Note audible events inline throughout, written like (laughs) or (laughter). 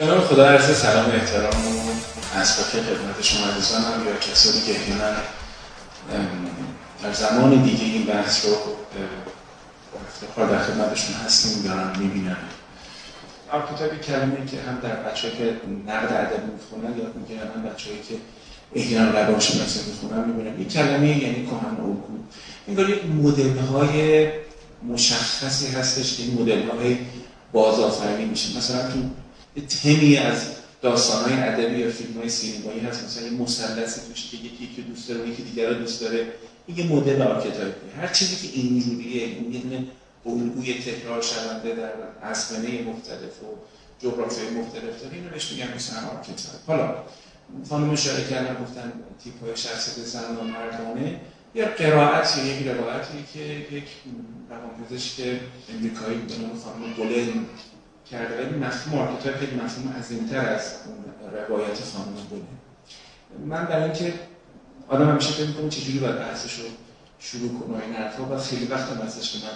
نام خدا عرض سلام و احترام. و اسباقی خدمت شما عزیزانم یا کسانی که احیانا در زمان دیگه این بحث رو افتخار در خدمتشون هستیم دارن می‌بینن کتابی کلمه که هم در بچه که نقد ادبی می‌خونن یاد می‌گیرن هم بچه که احیانا روان شناسی می‌خونن می‌بینن این کلمه یعنی کهن الگو. انگار یک مدل های مشخصی هستش که این مدل های بازآفرینی میشه. مثلا تو تمی از داستان های ادبی یا فیلم های سینمایی هست. مثلا یه مثلثی توش که یکی که دوست داره یکی دیگر رو دوست داره. این یه مدل archetype ی هر چیزی که اینجوریه این یه الگوی تکرار شونده در اسمنه مختلف و جغرافیای مختلف داره. اینو بهش میگن مثلا archetype حالا خانم اشاره کردن گفتن تیپ های شخصیت زن و مردانه. یا قرائت یا یک روایتی که یک روانپزشک امریکایی به نام خانم بولن کرده ولی مفهوم archetype خیلی مفهوم عظیمتر از روایت خانم بولنه من برای اینکه آدم همیشه فکر می‌کنه چجوری باید بحثش رو شروع کنه این حرفا و خیلی وقت هم هستش که من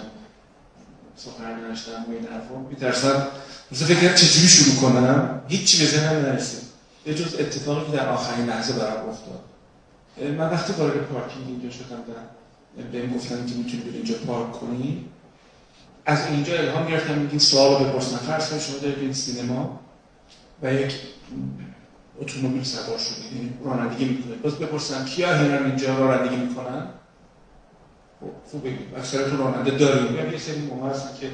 سخن نشدم و این حرفا میترسم مثلا فکر چجوری شروع کنم. هیچی به ذهنم نرسید. یه جز اتفاقی که در آخرین لحظه برام افتاد. من وقتی وارد پارکینگ اینجا شدم و بهم گفتن که می‌تونی اینجا پارک کنی از اینجا الهام گرفتم میگین سوال رو بپرسن فرض کنید شما دارید سینما و یک اتومبیل سوار شدید. یعنی رانندگی می‌کنید باز بپرسم کیا هنر اینجا رانندگی می‌کنن؟ خب خوب بگید. اکثرتون راننده داریم. یا یه سری موها هستن که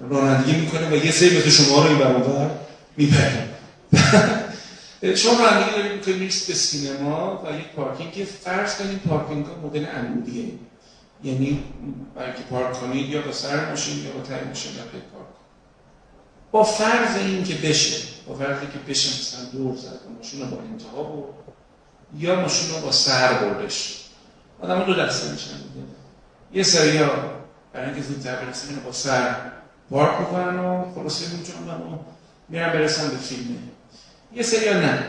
رانندگی می‌کنه و یه سری مثل شما رو این برابر میپرن (laughs) شما رانندگی دارید می‌کنید به سینما و یک پارکینگ. که فرض کنید پارکینگ ها مدل عمودیه یعنی برای که پارک کنید یا با سر ماشین یا با تای ماشین یا پارک. با فرض این که بشه با فرض که بشه مثلا دور زد ماشین رو با انتها بود یا ماشین رو با سر بردش. آدم دو دسته میشن. یه سری ها برای اینکه زودتر برسن با سر پارک می‌کنن و خلاصه میجونن و میرن برسن به فیلمه یه سری ها نه.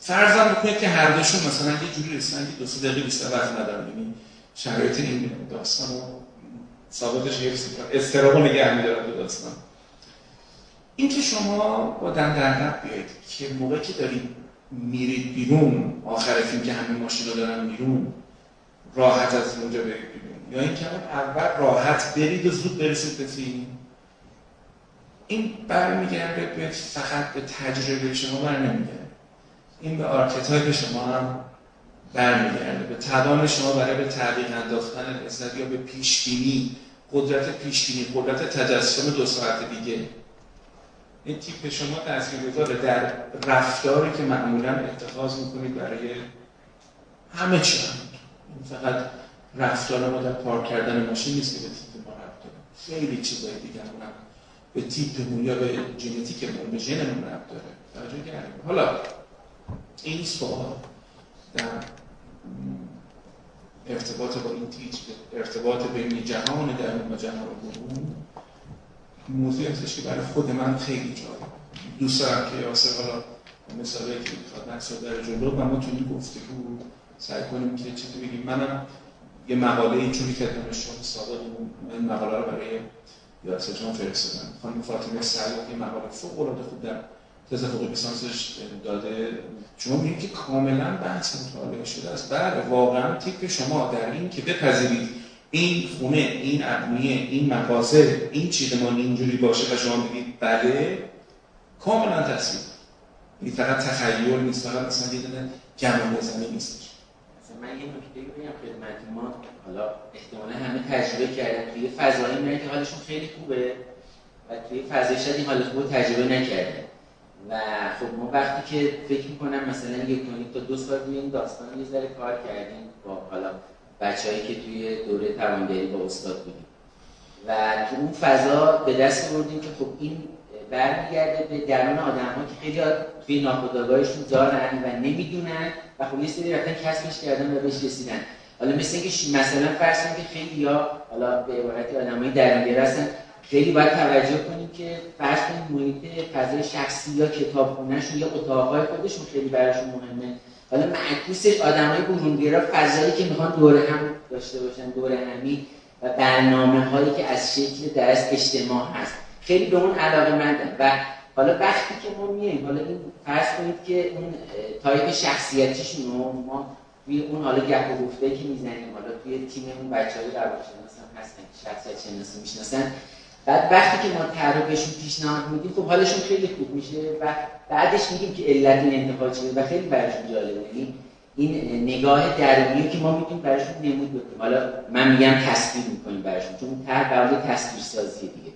فرضم بکنید که هر دوشون مثلا یه جوری رسن که دو سه دقیقه بیشتر وقت ندارن. یعنی شرایط این داستان رو ثابتش حفظ می‌کنم استرابو نگه میدارم به داستان. این که شما با دندرنب بیایید که موقعی که دارید میرید بیرون آخر فیلم که همه ماشین رو دارن بیرون راحت از اونجا برید بیرون. یا این که اول راحت برید و زود برسید به فیلم. این برمیگرده به فقط به تجربه شما بر نمیگرده این به archetype شما هم برمیگرده. به توان شما برای به تعلیق انداختن یا به پیشبینی قدرت پیشبینی قدرت تجسم دو ساعت دیگه. این تیپ شما تاثیرگذاره در رفتاری که معمولا اتخاذ می‌کنید برای همه چی هم فقط رفتار ما در پارک کردن ماشین نیست که به تیپ ما رفت داره. خیلی چیزای دیگه هم به تیپمون یا به ژنتیکمون به ژنمون رفت داره. حالا این سوال در ارتباط با این تیچ ارتباط بین جهان درون و جهان برون موضوعی هستش که برای خود من خیلی جالب. دوست دارم که یاسر حالا مثالی که می‌خواد نقص در جلو و ما تو این گفتگو سعی کنیم که چطور بگیم. منم یه مقاله ای چونی که شما سابق این مقاله رو برای یاسر جان فرستادم. خانم فاطمه سعید یه مقاله فوق العاده خوب در تز فوق لیسانسش داده. شما میگید که کاملا بحث مطالعه شده است. بله واقعا تیپ شما در این که بپذیرید این خونه این ابنیه این مقاصد این چیزمان اینجوری باشه و شما بگید بله کاملا تصویر این فقط تخیل نیست فقط مثلا یه دونه گمان بزنی نیستش من یه نکته بگم خدمت ما حالا احتمالا همه تجربه کردن توی فضایی میرن که حالشون خیلی خوبه. و توی فضای شاید این حالت خوب تجربه نکردن و خب ما وقتی که فکر می‌کنم مثلا یک تا دو سال این داستان یه ذره کار کردیم با حالا بچههایی که توی دوره توانگری با استاد بودیم. و تو اون فضا به دست بردیم که خب این برمیگرده به درون آدم که خیلی توی ناخودآگاهشون دارن و نمی‌دونن و خب یه سری رفتن کسبش کردن و بهش رسیدن. حالا مثل اینکه مثلا فرض که خیلی یا حالا به عبارتی آدمای درونگرا هستن خیلی باید توجه کنیم که فرض کنیم محیط فضای شخصی یا کتابخونهشون یا اتاقهای خودشون خیلی براشون مهمه. حالا معکوسش آدمای برونگرا فضایی که می‌خوان دور هم داشته باشن دور همی و برنامه هایی که از شکل درست اجتماع هست. خیلی به اون علاقه مندن. و حالا وقتی که ما میایم حالا این فرض کنید که اون تایپ شخصیتیشون رو ما توی اون حالا گپ و گفته که می‌زنیم حالا توی تیممون بچه‌های روانشناس هم هستن که شخصیت شناسی می‌شناسن. بعد وقتی که ما طرح بهشون پیشنهاد میدیم خب حالشون خیلی خوب میشه و بعدش میگیم که علت این انتخاب چیه و خیلی براشون جالبه. یعنی این نگاه درونی که ما می‌تونیم براشون نمود بکنیم. حالا من میگم تصویر می‌کنیم براشون چون طرح برای تصویر سازی دیگه.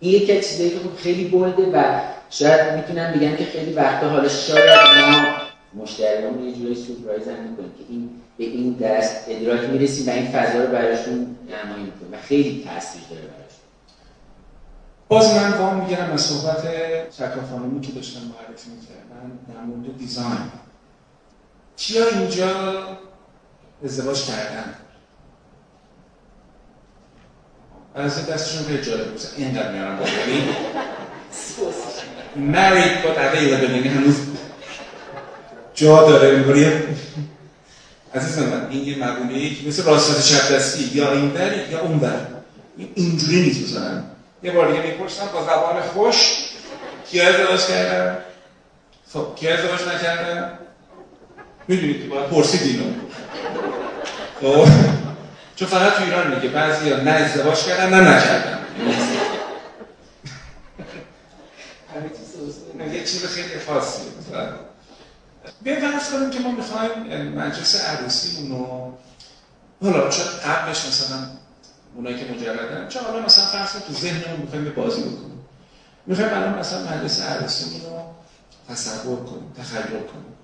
این یکی از که خب خیلی بلده و شاید می‌تونم بگم که خیلی وقتا حالا شاید ما مشتریان یه جوری سورپرایز هم می‌کنیم که این به این دست ادراک می‌رسیم و این فضا رو براشون نمایی و خیلی تاثیر داره باز من وام می‌گیرم از صحبت شکا خانمی که داشتم معرفی می‌کردن در مورد دیزاین. کیا اینجا ازدواج کردن؟ از دستشون خیلی جالب بود اینقدر میارم با married but available یعنی هنوز. جا داره می‌کنی عزیز من این یه مقوله که مثل راست چپ دستی یا این در یا اون در اینجوری نیست بزنن یه بار دیگه می‌پرسم با زبان خوش کی ازدواج کردن؟ خب کی ازدواج نکردن؟ می‌دونید که باید پرسید اینو. خب چون فقط تو ایران میگه بعضی ها نه ازدواج کردن نه نکردن. یه چیز خیلی خاصی. بیایم فرض کنیم که ما می‌خوایم مجلس عروسی رو حالا چه قبلش مثلا اونایی که مجردن. چه حالا مثلا فرض تو ذهنمون می‌خوایم به بازی بکنیم. می‌خوایم الان مثلا مجلس عروسی رو تصور کنیم تخیل کنیم.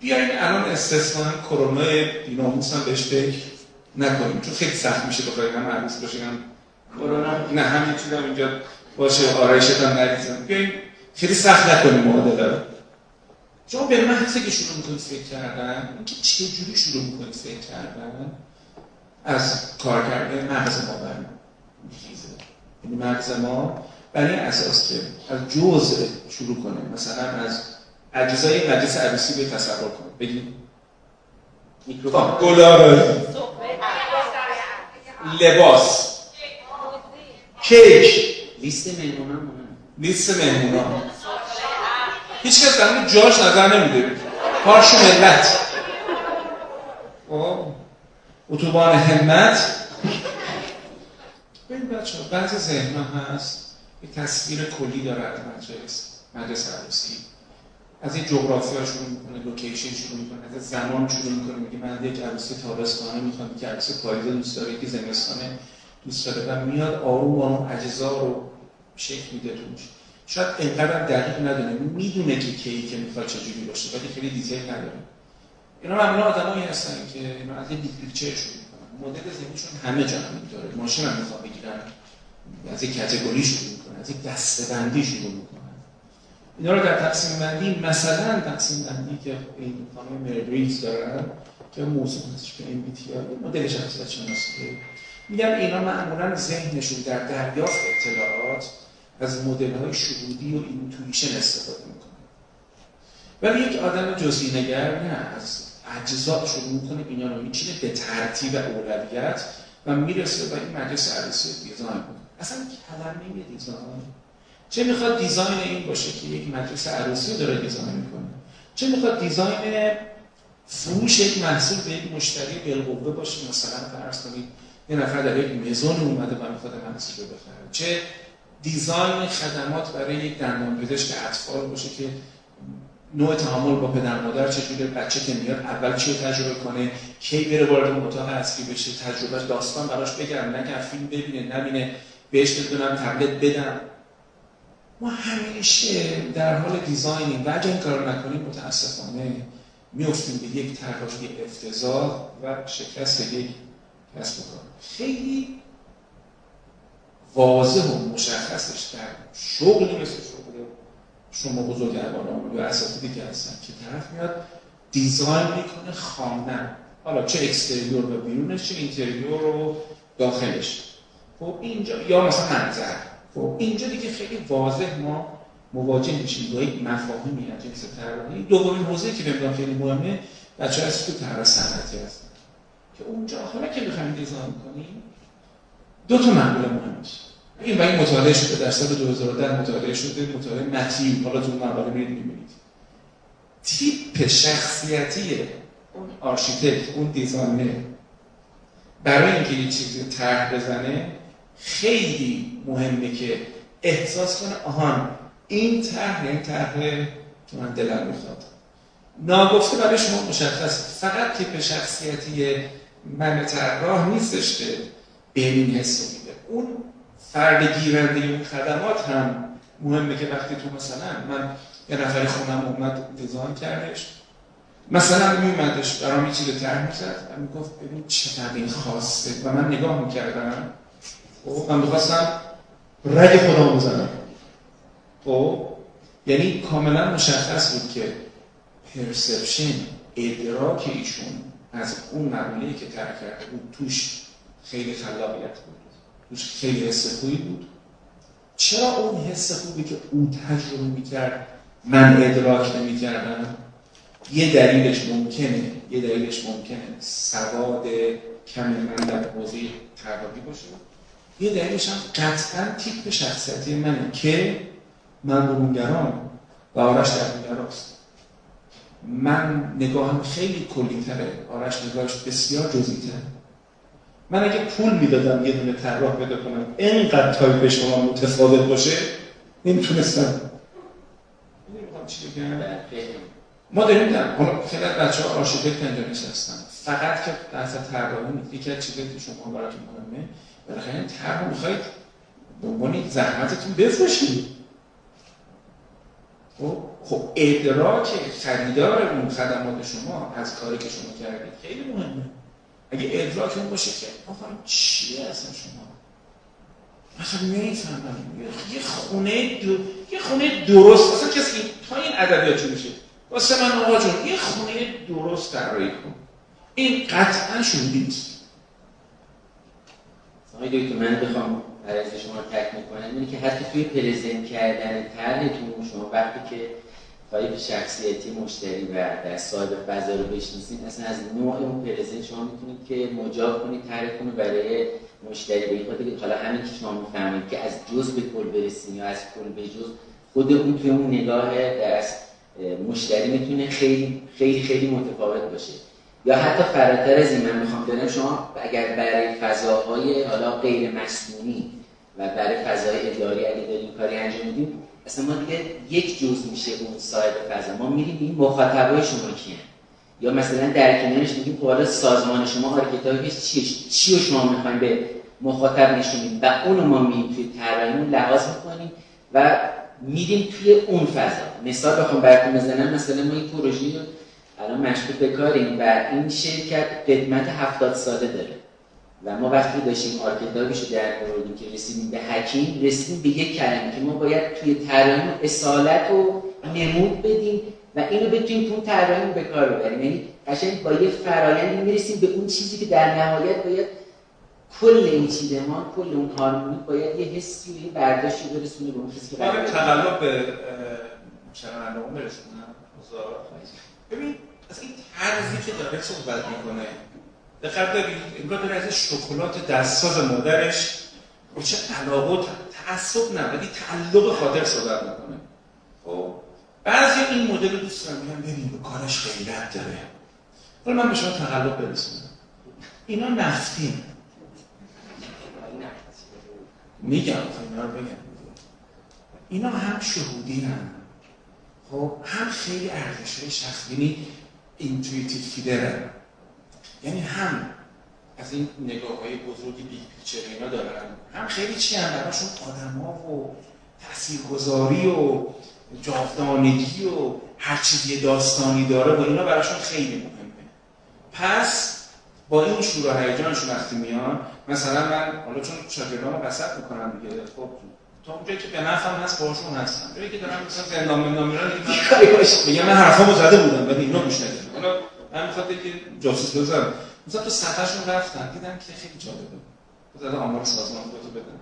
بیاین الان استثنا کرونا بیناموس هم بهش فکر نکنیم. چون خیلی سخت میشه بخوایم هم عروس باشه هم کرونا. نه همین چیز هم اینجا باشه آرایشت هم نریزم. بیاین خیلی سخت نکنیم معادله رو. شما به محضی که شروع می‌کنید فکر کردن اینکه چه جوری شروع می‌کنید فکر کردن از کار کرده مغز ما برمیخیزه یعنی مغز ما برای اساس که از جزء شروع کنه. مثلا از اجزای مجلس عروسی به تصور کنه. بگید میکروفون. گلارایی لباس. کیک لیست مهمونان لیست مهمونان. هیچ کس در اون جاش نظر نمیده. پارش ملت اتوبان همت. ببین بچه بعضی ذهن هست یه تصویر کلی داره از مجلس مجلس عروسی. از این جغرافیا شروع می‌کنه location شروع می‌کنه از زمان شروع می‌کنه. میگه من یک عروسی تابستانه می‌خوام که عروسی پاییزه دوست داره که زمستانه دوست داره و میاد آروم اون اجزا رو شکل میده توش. شاید اینقدر دقیق ندونه می‌دونه که کی که می‌خواد چجوری باشه ولی خیلی detail نداره. اینا معمولا آدمایی هستن که از این big picture شروع می‌کنن. مدل ذهنیشون همه جا هم داره ماشین هم می‌خواد بگیرن. از یک category شروع می‌کنن از یک دستبندی شروع می‌کنن. اینا رو در تقسیم بندی مثلا تقسیم بندی که این خانم مایرز بریگز دارن که موضوع هستش به MBTI مدل شخصیت شناسی میگم اینا معمولا ذهنشون در دریافت اطلاعات از مدل های شهودی و intuition استفاده می‌کنه ولی یک آدم جزئی نگر نه از اجزا شروع می‌کنه اینا رو میچینه به ترتیب اولویت و می‌رسه به این مجلس عروسی design اصلا کلمه design. چه می‌خواد design این باشه که یک مجلس عروسی داره design می‌کنه؟ چه می‌خواد design فروش یک محصول به یک مشتری بالقوه باشه؟ مثلا فرض کنید یه نفر در یک مزون اومده و می‌خواد محصول رو بخره. چه دیزاین خدمات برای یک دندان پزشک اطفال باشه که نوع تعامل با پدر مادر چجوری بچه که میاد اول چی رو تجربه کنه کی بره وارد اتاق اصلی بشه تجربه داستان براش بگم نگه فیلم ببینه نبینه بهش بدونم تبلت بدم. ما همیشه در حال دیزاینیم و اگه این کار نکنیم متاسفانه میفتیم به یک طراحی افتضاح و شکست یک کسب کار. خیلی واضح و مشخصش در شغلی مثل شما بزرگواران یا اساتیدی که هستن که طرف میاد design می‌کنه خانه حالا چه exterior و بیرونش چه interior و داخلش. خب اینجا یا مثلا منظر. خب اینجا دیگه خیلی واضح ما مواجه میشیم با یک مفاهیمی از جنس طراحی دومین حوزه‌ای که بگم خیلی مهمه بچه هست تو طراح صنعتی هستن. که اونجا حالا که می‌خوایم design کنیم دو تا معمول مهمش این این مطالعه شده در سال 2010 مطالعه شده مطالعه متیو حالا تو مقاله می‌بینید تیپ شخصیتی اون architect اون designer. برای اینکه یه چیزی طرح بزنه خیلی مهمه که احساس کنه آهان این طرح این طرح که من دلم می‌خواد. ناگفته برای شما مشخص فقط تیپ شخصیتی من طراح نیستش که به این حس میده. اون فرد گیرنده اون خدمات هم مهمه که وقتی تو مثلا من یه نفری خونم اومد دیزاین کردش مثلا میومدش برام یه چیز طرح می‌زد و می‌گفت ببین چقدر این خواسته و من نگاه می‌کردم. خب من بخواستم رگ خودم بزنم. خب یعنی کاملا مشخص بود که پرسپشن ادراک ایشون از اون مقوله‌ای که طرح کرده بود توش خیلی خلاقیت بود. توش خیلی حس خوبی بود. چرا اون حس خوبی که او تجربه می‌کرد من ادراک نمی‌کردم؟ یه دلیلش ممکنه یه دلیلش ممکنه سواد کمی من در حوزه طراحی باشه. یه دلیلش هم قطعا تیپ شخصیتی منه که من برونگرام و آرش درونگراست من نگاهم خیلی کلی تره آرش نگاهش بسیار جزئی تره من اگه پول می‌دادم یه دونه طراح پیدا کنم اینقدر تایپ شما متفاوت باشه نمی‌تونستم. چی بگم؟ ما داریم در حالا خیلی بچه ها آرشیتکت اینجا نشستن فقط که بحث طراحی نیست. یکی از چیزایی که شما براتون مهمه بالاخره این طرح می‌خواید به عنوان زحمتتون بفروشید. خب خب ادراک خریدار اون خدمات شما از کاری که شما کردید خیلی مهمه. اگه اون باشه که آقا چیه اصلا شما؟ اصلا نمی‌فهمم. یه خونه دو... یه خونه درست اصلا کسی تا این ادبیات میشه؟ واسه من آقا جون یه خونه درست طراحی کن. این قطعا شهودی نیست. آقای دکتر من بخوام حرفای شما رو تکمیل اینه که حتی توی present کردن طرحتون شما وقتی که تایپ شخصیتی مشتری و در صاحب فضا رو بشناسید. اصلا از نوع اون present شما می‌تونید که مجاب کنید طرحتون رو برای مشتری به این حالا همین که شما می‌فهمید که از جز به کل برسید یا از کل به جز خود اون توی اون نگاه در مشتری می‌تونه خیلی خیلی خیلی متفاوت باشه. یا حتی فراتر از این من می‌خوام بدونم شما اگر برای فضاهای حالا غیر مسمونی و برای فضای اداری اگه داریم کاری انجام میدیم اصلا ما دیگه یک جز میشه اون صاحب فضا. ما میریم این مخاطبای شما کیه؟ یا مثلا در کنارش میگیم خب سازمان شما archetype ش چیه چی رو شما می‌خوایم به مخاطب نشونیم و اون ما میریم توی طراحیمون لحاظ می‌کنیم و میریم توی اون فضا. مثال بخوام براتون بزنم مثلا ما این پروژه رو الان مشغول به کاریم و این شرکت قدمت 70 ساله داره. و ما وقتی داشتیم archetype ش رو در می‌آوردیم که رسیدیم به حکیم رسیدیم به یک کلمه که ما باید توی طراحی اصالت و نمود بدیم و اینو بتونیم تو طراحی به کار ببریم. یعنی قشنگ با یه فرایندی می‌رسیم به اون چیزی که در نهایت باید کل این ما کل اون هارمونی باید یه حسی و یه برداشتی برسونه به اون چیزی که من تقلب به شنوندگان برسونم. ببین از این طرزی که داره صحبت می‌کنه؟ دقت دارید انگار داره از شکلات دستساز مادرش با چه علاقه و تعصب نه ولی تعلق خاطر صحبت می‌کنه. خب؟ بعضی این مدل دوست دارم میگن ببین به کارش غیرت داره. حالا من به شما تقلب برسونم. اینا نفتین میگم اینا رو بگم. اینا هم شهودی هم خب هم خیلی ارزش های شخصی یعنی اینتویتیو فیدرن یعنی هم از این نگاه های بزرگی بیگ پیکچر اینا دارن هم خیلی چی هم براشون آدم ها و تاثیرگذاری و جاودانگی و هر چیزی داستانی داره و اینا براشون خیلی مهمه. پس با این شور و هیجانشون وقتی میان مثلا من حالا چون شاگردان رو قصد می‌کنم دیگه خب تا اونجایی که به نفعم هست باشون هستم. جایی که دارم مثلا زندان بندان میرن میگم من حرفامو زده بودم ولی اینا گوش ندادن. حالا من می‌خواد که جاسوس بزنم مثلا تو صفحهشون رفتن. دیدم که خیلی جالبه زده آمار سازمان رو بدن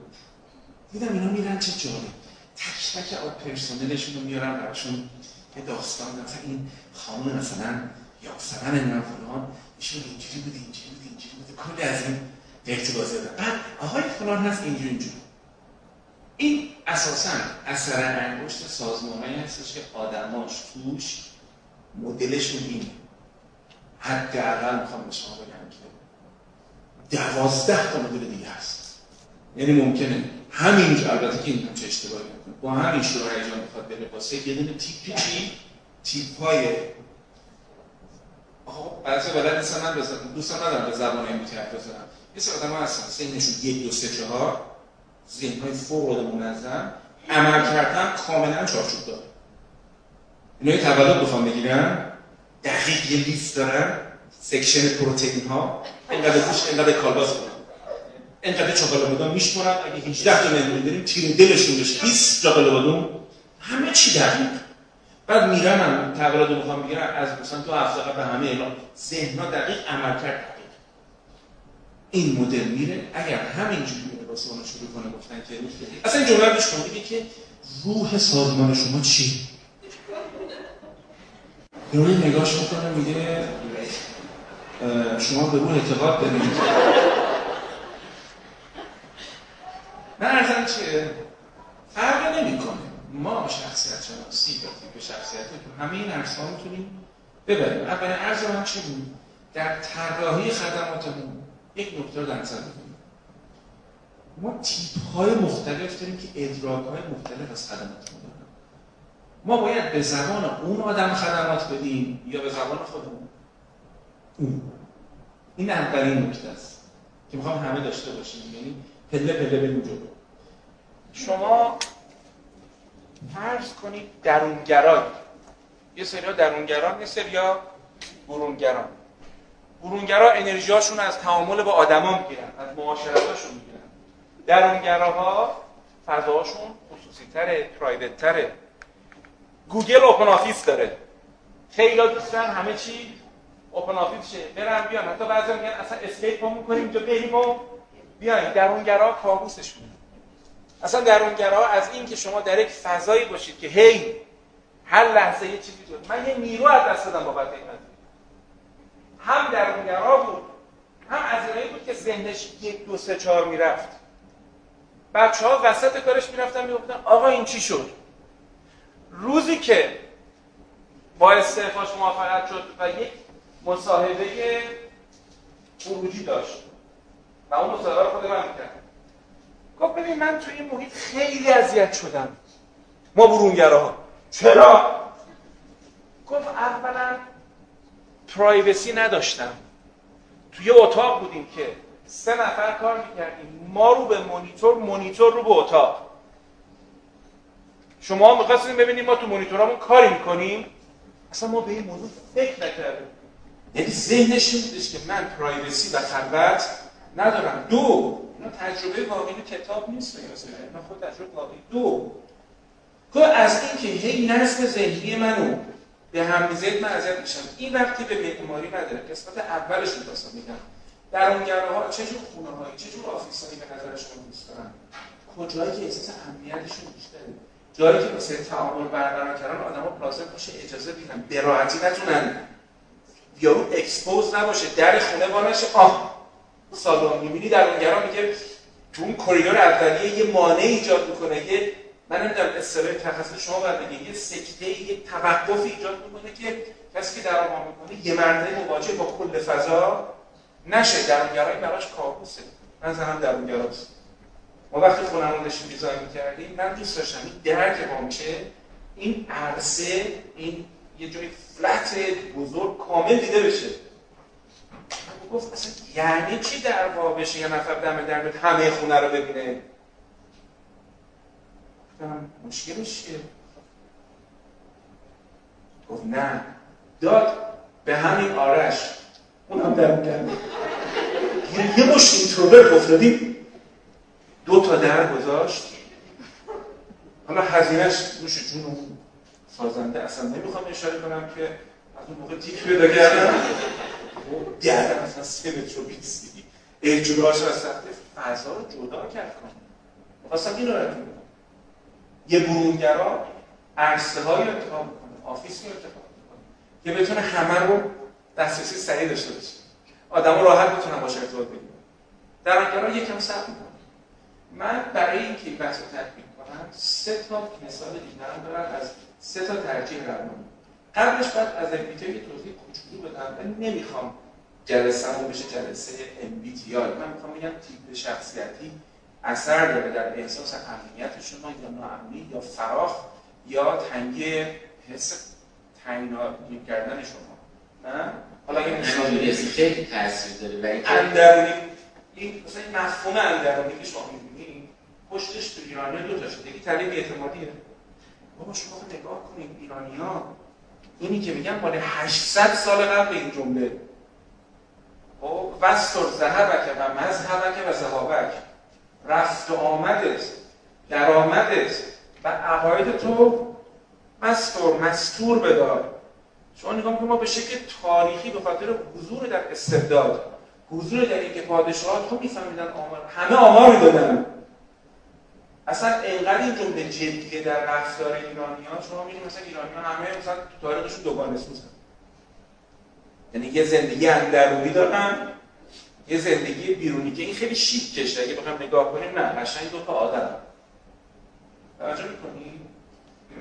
دیدم اینا میرن چه جالب. تک تک پرسنلشون رو میارن براشون. یه داستان مثلا این خانم مثلا یاسمن نه فلان ایشون اینجوری بود اینجوری بود اینجوری بود. کلی از این ارتباط زدن. بعد آقای فلان هست اینجوری اینجوری. این اساسا اثر انگشت سازمانهایی هستش که آدماش توش مدلشون اینه. حداقل می‌خوام به شما بگم که دوازده تا مدل دیگه هست. یعنی ممکنه همینجا البته که این چه اشتباهی با همین شروع هیجان بخواد بره واسه یه دونه تیپ چی؟ تیپ های آقا بعضی بلد نیستن من بزنم دوستان ندارم به زبان امروزی حرف بزنم. یه سری آدم هستن سنشون یک دو سه چهار. ذهن های فوق العاده منظم. عمل کردن کاملا چارچوب داره. اینا تولد بخوام بگیرن دقیق یه لیست دارن سکشن پروتئین ها اینقدر گوش اینقدر کالباس کنن اینقدر چاقاله بادام میشمارن اگه 18 تا مهمون داریم تیر دلشون بشه. 20 چاقاله بادام. همه چی دقیق. بعد میرن هم تولد رو می‌خوام بگیرن. از مثلا تو هفته به همه اعلام. ذهنها دقیق عمل کرد دقیق. این مدل میره. اگر همینجوری میره واسه اون شروع کنه گفتن که اصلا این جمله رو که روح سازمان شما چی روی نگاش می‌کنه میگه شما به روح اعتقاد دارید. من ارزم چیه؟ فرق نمی‌کنه. ما شخصیت شناسی به شخصیت تو همه این عرصه ها می‌تونیم ببریم. اولین عرض من چی بود؟ در طراحی خدماتمون یک نکته رو نظر بگیریم ما تیپ های مختلف داریم که ادراک های مختلف از خدماتمون ما باید به زبان اون آدم خدمات بدیم یا به زبان خودمون؟ اون. این اولین نکته است که می‌خوام همه داشته باشیم. یعنی پله پله بریم جلو. شما فرض کنید درونگرای. یه سری درونگران یه سری برونگران. برونگرا انرژیاشون از تعامل با آدما می‌گیرن از معاشرتاشون می‌گیرن. درونگراها فضاشون خصوصی تره private تره گوگل open office داره. خیلی دوستان همه چی open office شه. برن بیان. حتی بعضی میگن اصلا skip هم می‌کنیم اینجا بریم و بیاین درونگرا کابوسش می‌کنن اصلا درونگرا از این که شما در یک فضایی باشید که هی هر لحظه یه چیزی داره من یه نیرو از دست دادم بابت این هم درونگرا بود هم از اینایی بود که ذهنش یک دو سه چهار می‌رفت. بچه ها وسط کارش می‌رفتن می‌گفتن آقا این چی شد؟ روزی که با استعفاش موافقت شد و یک مصاحبه خروجی داشت. و اون مصاحبه رو خود من می‌کرد گفت ببین من توی این محیط خیلی اذیت شدم. ما برونگراها. چرا؟ گفت اولا پرایوسی نداشتم. توی اتاق بودیم که سه نفر کار می‌کردیم. ما رو به مونیتور مونیتور رو به اتاق. شما می‌خواستیم ببینیم ما تو مونیتورامون کاری می‌کنیم؟ اصلا ما به این موضوع فکر نکردیم. یعنی ذهنش بودش که من پرایوسی و خلوت ندارم. دو اینا تجربه واقعی کتاب نیست اینا خود تجربه واقعی. دو که از این که هی نظم ذهنی منو به هم میزید من اذیت میشم. این وقتی به معماری نداره. قسمت اولش رو واسه میگم در اون ها چه جور خونه هایی چه جور آفیسایی به نظر شما دوست دارن کجایی که احساس امنیتشون بیشتره؟ جایی که واسه تعامل برقرار کردن آدم‌ها پلاسر باشه اجازه بدن. به راحتی نتونن. یارو اکسپوز نباشه در خونه وانش آه سالن می‌بینی در اونگرا میگه تو اون کریدور اولیه یه مانع ایجاد می‌کنه. یه من نمی‌دونم اصطلاح تخصص شما باید بگید یه سکته یه توقف ایجاد می‌کنه که کسی که در آن می‌کنه یه مرده مواجه با کل فضا نشه. درونگرایی براش کابوسه. من زنم درونگراست ما وقتی خونمون داشتیم دیزاین می‌کردیم من دوست داشتم این در که میشه این عرصه این یه جای فلت بزرگ کامل دیده بشه. گفت اصلا یعنی چی در بشه یه نفر دم در همه خونه رو ببینه؟ گفتم مشکلش چیه؟ گفت نه. داد به همین آرش. اونم در کرد یه مش اینتروورت افتادیم دو تا در گذاشت. حالا هزینهش نوش جون سازنده اصلا نمی‌خوام اشاره کنم که از اون موقع تیک پیدا کردم در مثلا سه متر و بیستی اجراش از سخت فضا رو جدا کرد. کنم خواستم این رو یه برونگرا عرصه های انتخاب کنه آفیس رو انتخاب کنه که بتونه همه رو دسترسی سریع داشته باشه. آدم راحت بتونن باشه ارتباط بگیرن. درونگرا یکم صبر می‌کنه من برای اینکه این بحث رو تطبیق کنم سه تا مثال دیگه دارم از سه تا ترجیح روانی قبلش باید از امبیتی یه توضیح کوچولو بدم. من نمی‌خوام جلسه بشه جلسه MBTI من می‌خوام بگم تیپ شخصیتی اثر داره در احساس امنیت شما یا ناامنی یا فراخ یا تنگی حس تنگی کردن شما. نه؟ حالا مثال خیلی تاثیر داره. و اندرونی این مثلا این مفهوم اندرونی که شما پشتش تو ایرانی دو تا شده یکی طریق اعتمادیه. بابا شما نگاه کنید ایرانی‌ها. اینی که میگم مال 800 سال قبل این جمله. خب وستر ذهبک و مذهبک و ذهابک رفت و آمدت درآمدت. و عقاید تو مستور مستور بدار. شما نگاه که ما به شکل تاریخی به خاطر حضور در استبداد حضور در اینکه پادشاهات خب میفهمیدن آمار همه آمار می‌دادن اصلا اینقدر این جمله جدیه در رفتار ایرانی ها شما می‌دونید مثلا ایرانی ها همه مثلا تو تاریخشون دوگانه سوزن یعنی یه زندگی اندرونی دارن یه زندگی بیرونی که این خیلی شیک کشه. اگه بخوام نگاه کنیم نه قشنگ دو تا آدم. توجه می‌کنی؟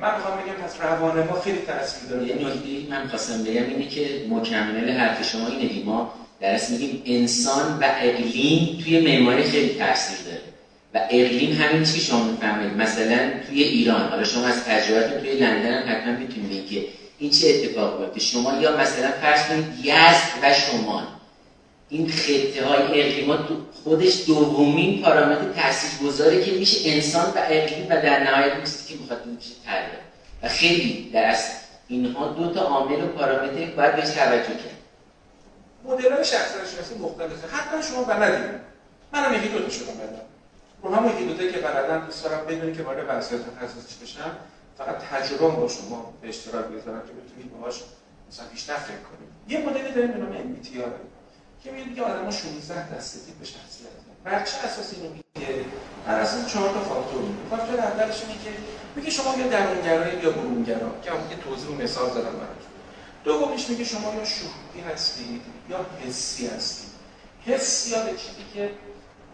من می‌خوام بگم پس روان ما خیلی تاثیر داره. یه نکته من خواستم بگم اینه که مکمل حرف شما اینه ما در اصل میگیم انسان و اقلیم توی معماری خیلی تاثیر داره. و اقلیم همین چی شما می‌فهمید؟ مثلا توی ایران حالا شما از تجربه توی لندن هم حتما می‌تونید که این چه اتفاق بیفته شما یا مثلا فرض کنید یزد و شمال. این خطه های اقلیمات خودش دومین پارامتر تاثیرگذاری که میشه انسان و اقلیم و در نهایت میشه که بخواد میشه تغییر و خیلی در اصل اینها دو تا عامل و پارامتر باید بهش توجه کرد مدل های شخصیت شناسی مختلفه. حتما شما بلدید. منم یکی دو تا شدم بلدم. رو همون یکی دو که بلدن دوست دارم بدونی که وارد بحثیات تخصصی بشم فقط تجربه با شما به اشتراک بذارم که بتونید باهاش مثلا بیشتر فکر کنید یه مدلی داریم به نام MBTI که میگه که آدم‌ها 16 دسته به شخصیت بر چه اساس اینو میگه بر اساس چهار تا فاکتور میگه. فاکتور اولش اینه که میگه شما یا درونگرا یا برونگرا. که همون که توضیح و مثال زدم براتون. دومیش میگه شما یا شهودی هستید یا حسی هستید. حسی یا به چیزی که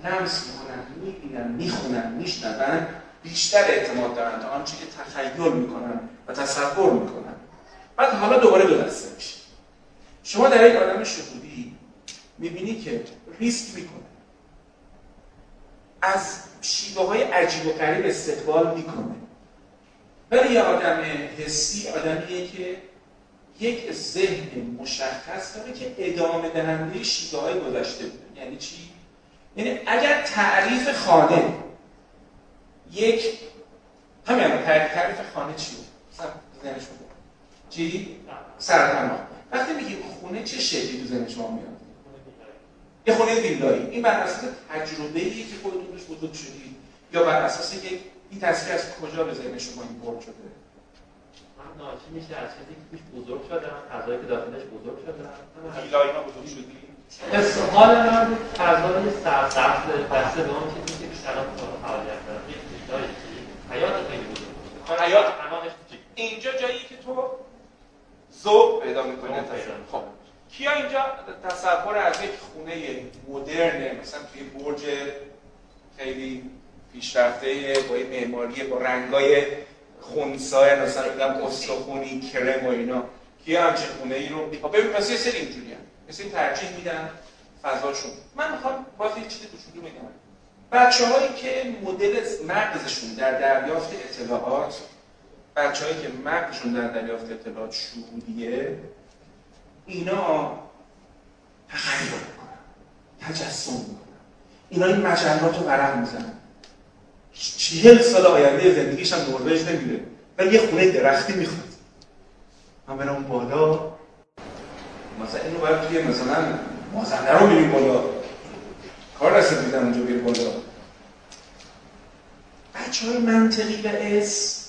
لمس می‌کنن می‌بینن می‌خونن میشنون بیشتر اعتماد دارن تا آنچه که تخیل می‌کنن و تصور می‌کنن. بعد حالا دوباره دو دسته میشه شما در یک آدم شهودی می‌بینی که ریسک می‌کنه. از شیوه های عجیب و غریب استقبال می‌کنه. ولی یه آدم حسی آدمیه که یک ذهن مشخص داره که ادامه دهنده شیوه های گذشته بوده یعنی چی؟ یعنی اگر تعریف خانه یک همین تعریف خانه چی بود؟ ذهن شما. چی؟ سرطنان وقتی میگیم خونه چه شکلی تو ذهن شما میاد؟ یه خونه ویلایی این بر اساس تجربه ای که خودتون روش بزرگ شدید. یا بر اساس که این تصویر از کجا به ذهن شما این برد شده؟ من ناشی میشه از چیزی که توش بزرگ شدم. فضایی که داخلش بزرگ شدم. ویلایی ما بزرگ شدی حس حال من فضای سرسبز بسته به اون چیزی که بیشتر فعالیت دارم. یک چیزایی حیات خیلی بزرگ حیات. اینجا جایی که تو ذوق پیدا می‌کنی. خب. کیا اینجا تصور از یک خونه مدرن مثلا توی برج خیلی پیشرفته با یه معماری با رنگای خونسای مثلا میگم استخونی کرم و اینا. کیا همچین خونه ای رو ببین مثلا یه سری اینجوری هم این ترجیح میدن فضاشون. من می‌خوام باز یه چیزی کوچولو بگم. بچه هایی که مدل مغزشون در دریافت اطلاعات بچه هایی که مغزشون در دریافت اطلاعات شهودیه اینا تخیل تجسم اینا این مجلات رو ورق می‌زنن. چهل سال آینده زندگیش هم نروژ نمیره. ولی یه خونه درختی می‌خواد. من برم بالا مثلا اینو باید توی مثلا مازنده رو میریم بالا. کار رسید میدن اونجا بیر بالا. بچه های منطقی و اس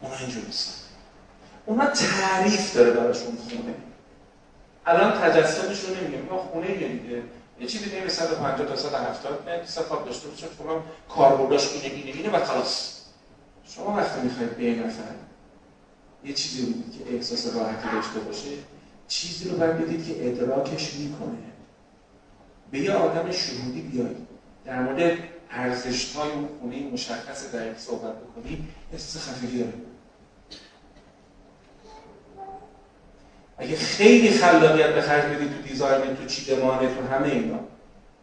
اونا اینجور نیستن. اونا تعریف داره براشون خونه. الان تجسمش رو نمیگم. ما خونه یه دیگه. یه چیزی بین 150 تا 170 متر صفات داشته باشه خب کاربرداش اینه اینه اینه و خلاص. شما وقتی می‌خواید به نفر یه چیزی که احساس راحتی داشته باشه چیزی رو باید بدید که ادراکش می‌کنه. به یه آدم شهودی بیایید. در مورد ارزش های اون خونه مشخص دقیق صحبت بکنی احساس خفگی داره اگه خیلی خلاقیت به خرج بدی تو دیزاین تو چیدمان تو همه اینا.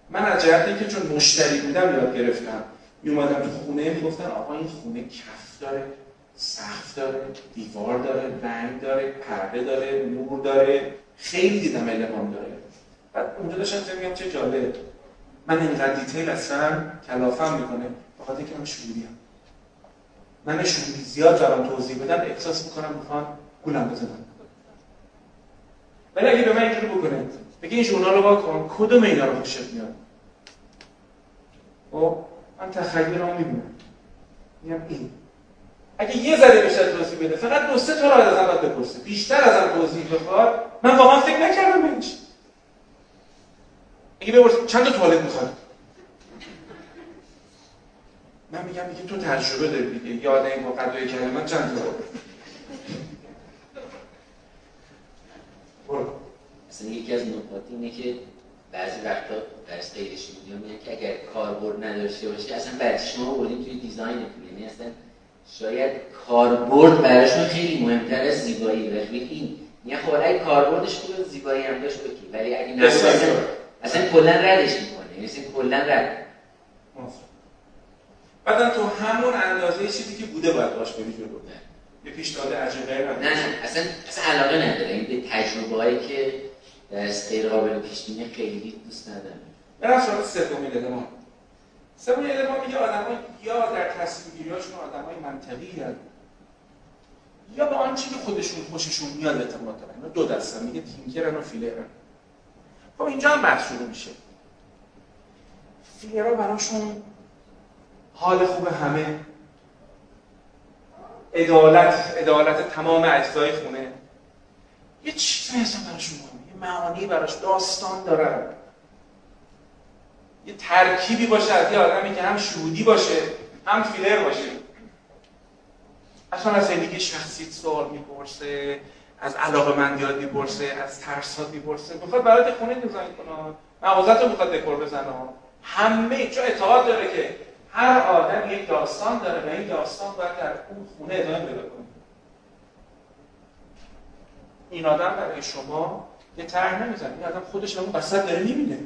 من از جهت اینکه چون مشتری بودم یاد گرفتم. می اومدم تو خونه می‌گفتن آقا این خونه کف داره. سقف داره دیوار داره رنگ داره پرده داره نور داره خیلی دیدم المان داره. بعد اونجا داشتم میگم چه جالب. من اینقدر دیتیل اصلا کلافم می‌کنه بخاطر که من شعوریم من شعوری زیاد دارم توضیح بدم احساس می‌کنم می‌خوان گولم بزنم ولی اگه به من اینجوری بکنه بگی این ژورنال رو واکن کدوم اینا رو خوشت میاد؟ خب من تخیل رو می‌بینم. میگم این. اگه یه ذره بیشتر توضیح بده فقط دو سه تا رو از ازم بپرسه. بیشتر ازم توضیح بخواد. من واقعا فکر نکردم به اگه بپرس چند تا توالت می‌خواد؟ من میگم میگه تو تجربه داری دیگه. یاد این قدوی کلمه چند تا؟ برو. مثلا یکی از نکات اینه که بعضی وقتا درس غیر شمولی میگن که اگر کاربرد نداشته باشه اصلا برای شما بردیم توی دیزاین یعنی اصلا شاید کاربرد براشون خیلی مهمتر از زیبایی. و این یه خب اگه کاربردش خوبه زیبایی هم داشت بکی ولی اگه نه اصلا کلا ردش می‌کنه. یعنی اصلا کلا رد. بعدم تو همون اندازه چیزی که بوده باید باش بری جلو یه پیشنهاد عجیبه نه نه. اصلا اصلا علاقه نداره. این به تجربه هایی که از غیر قابل پیش بینی خیلی دوست ندارم برم سراغ سومین المان سومین المان میگه آدم‌ها یا در تصمیم گیری‌هاشون آدمای منطقی هستند یا به آنچه که خودشون خوششون میاد اعتماد دارن. دو دستن میگه تینکرن و فیلرن. خب اینجا هم بحث شروع میشه. فیلرها براشون حال خوب همه. عدالت عدالت تمام اجزای خونه. یه چیزی اصلا براشون مهمه. یه معانی براش داستان دارن. یه ترکیبی باشه از یه آدمی که هم شهودی باشه هم فیلر باشه. اصلا از زندگی شخصی سوال می‌پرسه از علاقه مندیات می‌پرسه از ترسات می‌پرسه. می‌خواد برای خونه دیزاین کنه. مغازت رو می‌خواد دکور بزنه. همه چون اعتقاد داره که هر آدم یک داستان داره و این داستان باید در اون خونه ادامه پیدا کنه. این آدم برای شما یه طرح نمی‌زنه. این آدم خودش اون وسط داره می‌بینه.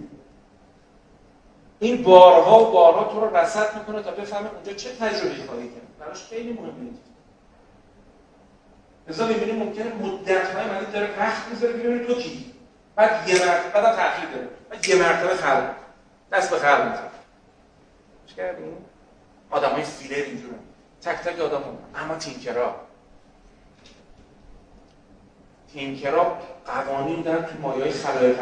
این بارها و بارها تو رو رصد می‌کنه تا بفهمه اونجا چه تجربه خواهی کرد. براش خیلی مهمه. لذا می‌بینیم ممکنه مدت های مدید داره وقت می‌ذاره ببینید تو کی؟ بعد یه مرتبه بعد تاخیر داره. بعد یه مرتبه خلق. دست به خلق می‌زنه. چه کردیم آدم های فیلر اینجوره. تک تک آدم اما تینکرا تینکرا قوانین دارن تو مایه های خلای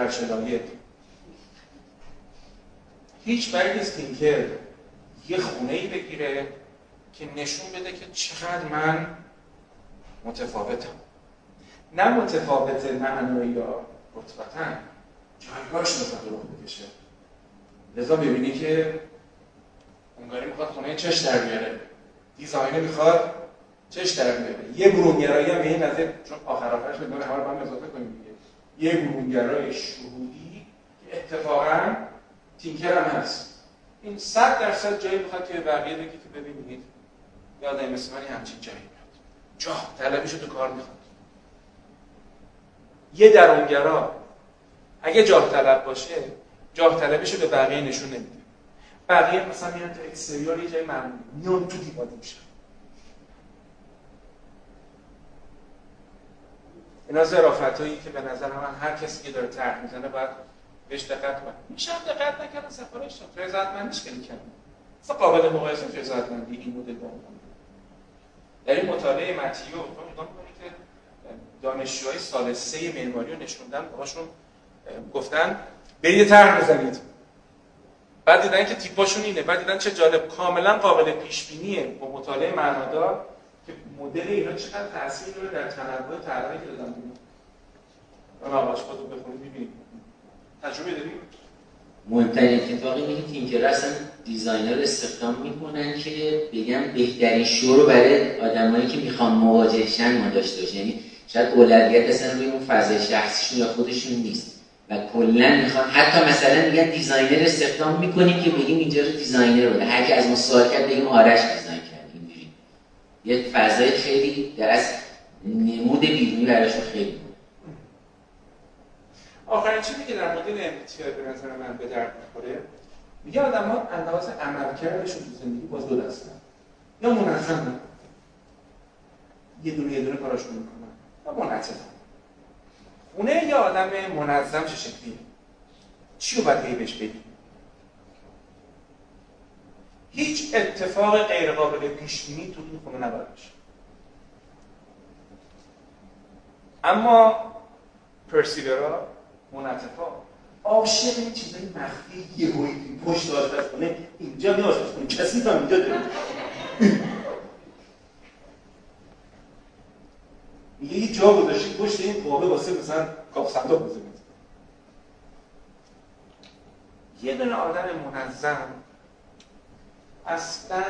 هیچ برای نیست تینکر یه خونه ای بگیره که نشون بده که چقدر من متفاوتم. نه متفاوت معنایی یا رتبتا. جایگاهش می‌خواد رو بکشه. لذا ببینی که اونگاری می‌خواد خونه چش در بیاره. دیزاینه می‌خواد چش در بیاره. یه برونگرایی هم به این نظر چون آخر آخرش به همه رو هم اضافه کنیم یه برونگرای شهودی که اتفاقا تینکر هم هست. این صد درصد جایی می‌خواد که بقیه بگی که ببینید. یاد مثل من همچین جایی جاه طلبیشو تو کار می‌خواد. یه درونگرا اگه جاه طلب باشه جاه طلبیشو به بقیه نشون نمیده. بقیه مثلا میان تو اکستریور یه جای معمولی میان تو دیوار میشن. اینا ظرافت هایی که به نظر من هر کسی که داره طرح می‌زنه باید بهش دقت کنه میشه دقت نکردن سفارش داد. رضایتمندیش خیلی کمه اصلا قابل مقایسه رضایتمندی این مدل با در این مطالعه متیو تو نگاه که دانشجوهای سال سه معماری رو نشوندن باشون گفتن برید طرح بزنید. بعد دیدن که تیپاشون اینه. بعد دیدن چه جالب. کاملا قابل پیش بینیه با مطالعه معنادار که مدل اینا چقدر تاثیر داره در تنوع طرحی که دادن. و مقالش خودتون بخونید می‌بینید تجربه دارید مهمترین اتفاق اینه که اصلا designer استخدام می‌کنن که بگم بهترین شو رو برای آدمایی که می‌خوان مواجه شن ما داشته باشیم. یعنی شاید اولویت اصلا روی اون فضای شخصیشون یا خودشون نیست. و کلا می‌خوام حتی مثلا میگن designer استخدام می‌کنیم که بگیم اینجا رو designer بوده. هر کی از ما سوال کرد بگیم آرش design کرد. اینجوری. یه فضای خیلی در از نمود بیرونی براشون خیلی آخرین چیزی که در مورد امتیاز به نظر من به درد می‌خوره؟ میگه آدم ها اندواز عملکردشون تو زندگی باز دو دستن یا منظم یه دونه یه دونه کاراشون می‌کنن. یا منظم. خونه یا آدم منظم چه شکلیه؟ چی رو باید بهش بگی هیچ اتفاق غیر قابل پیش بینی تو این خونه نباید باشه. اما پرسیورا منطفا عاشق این چیزای مخفی یه هوی پشت کنه اینجا می کنه کسی هم اینجا داره. یه جا گذاشتی پشت این قابه واسه مثلا کاف صندوق بزنید یه دونه آدم منظم اصلا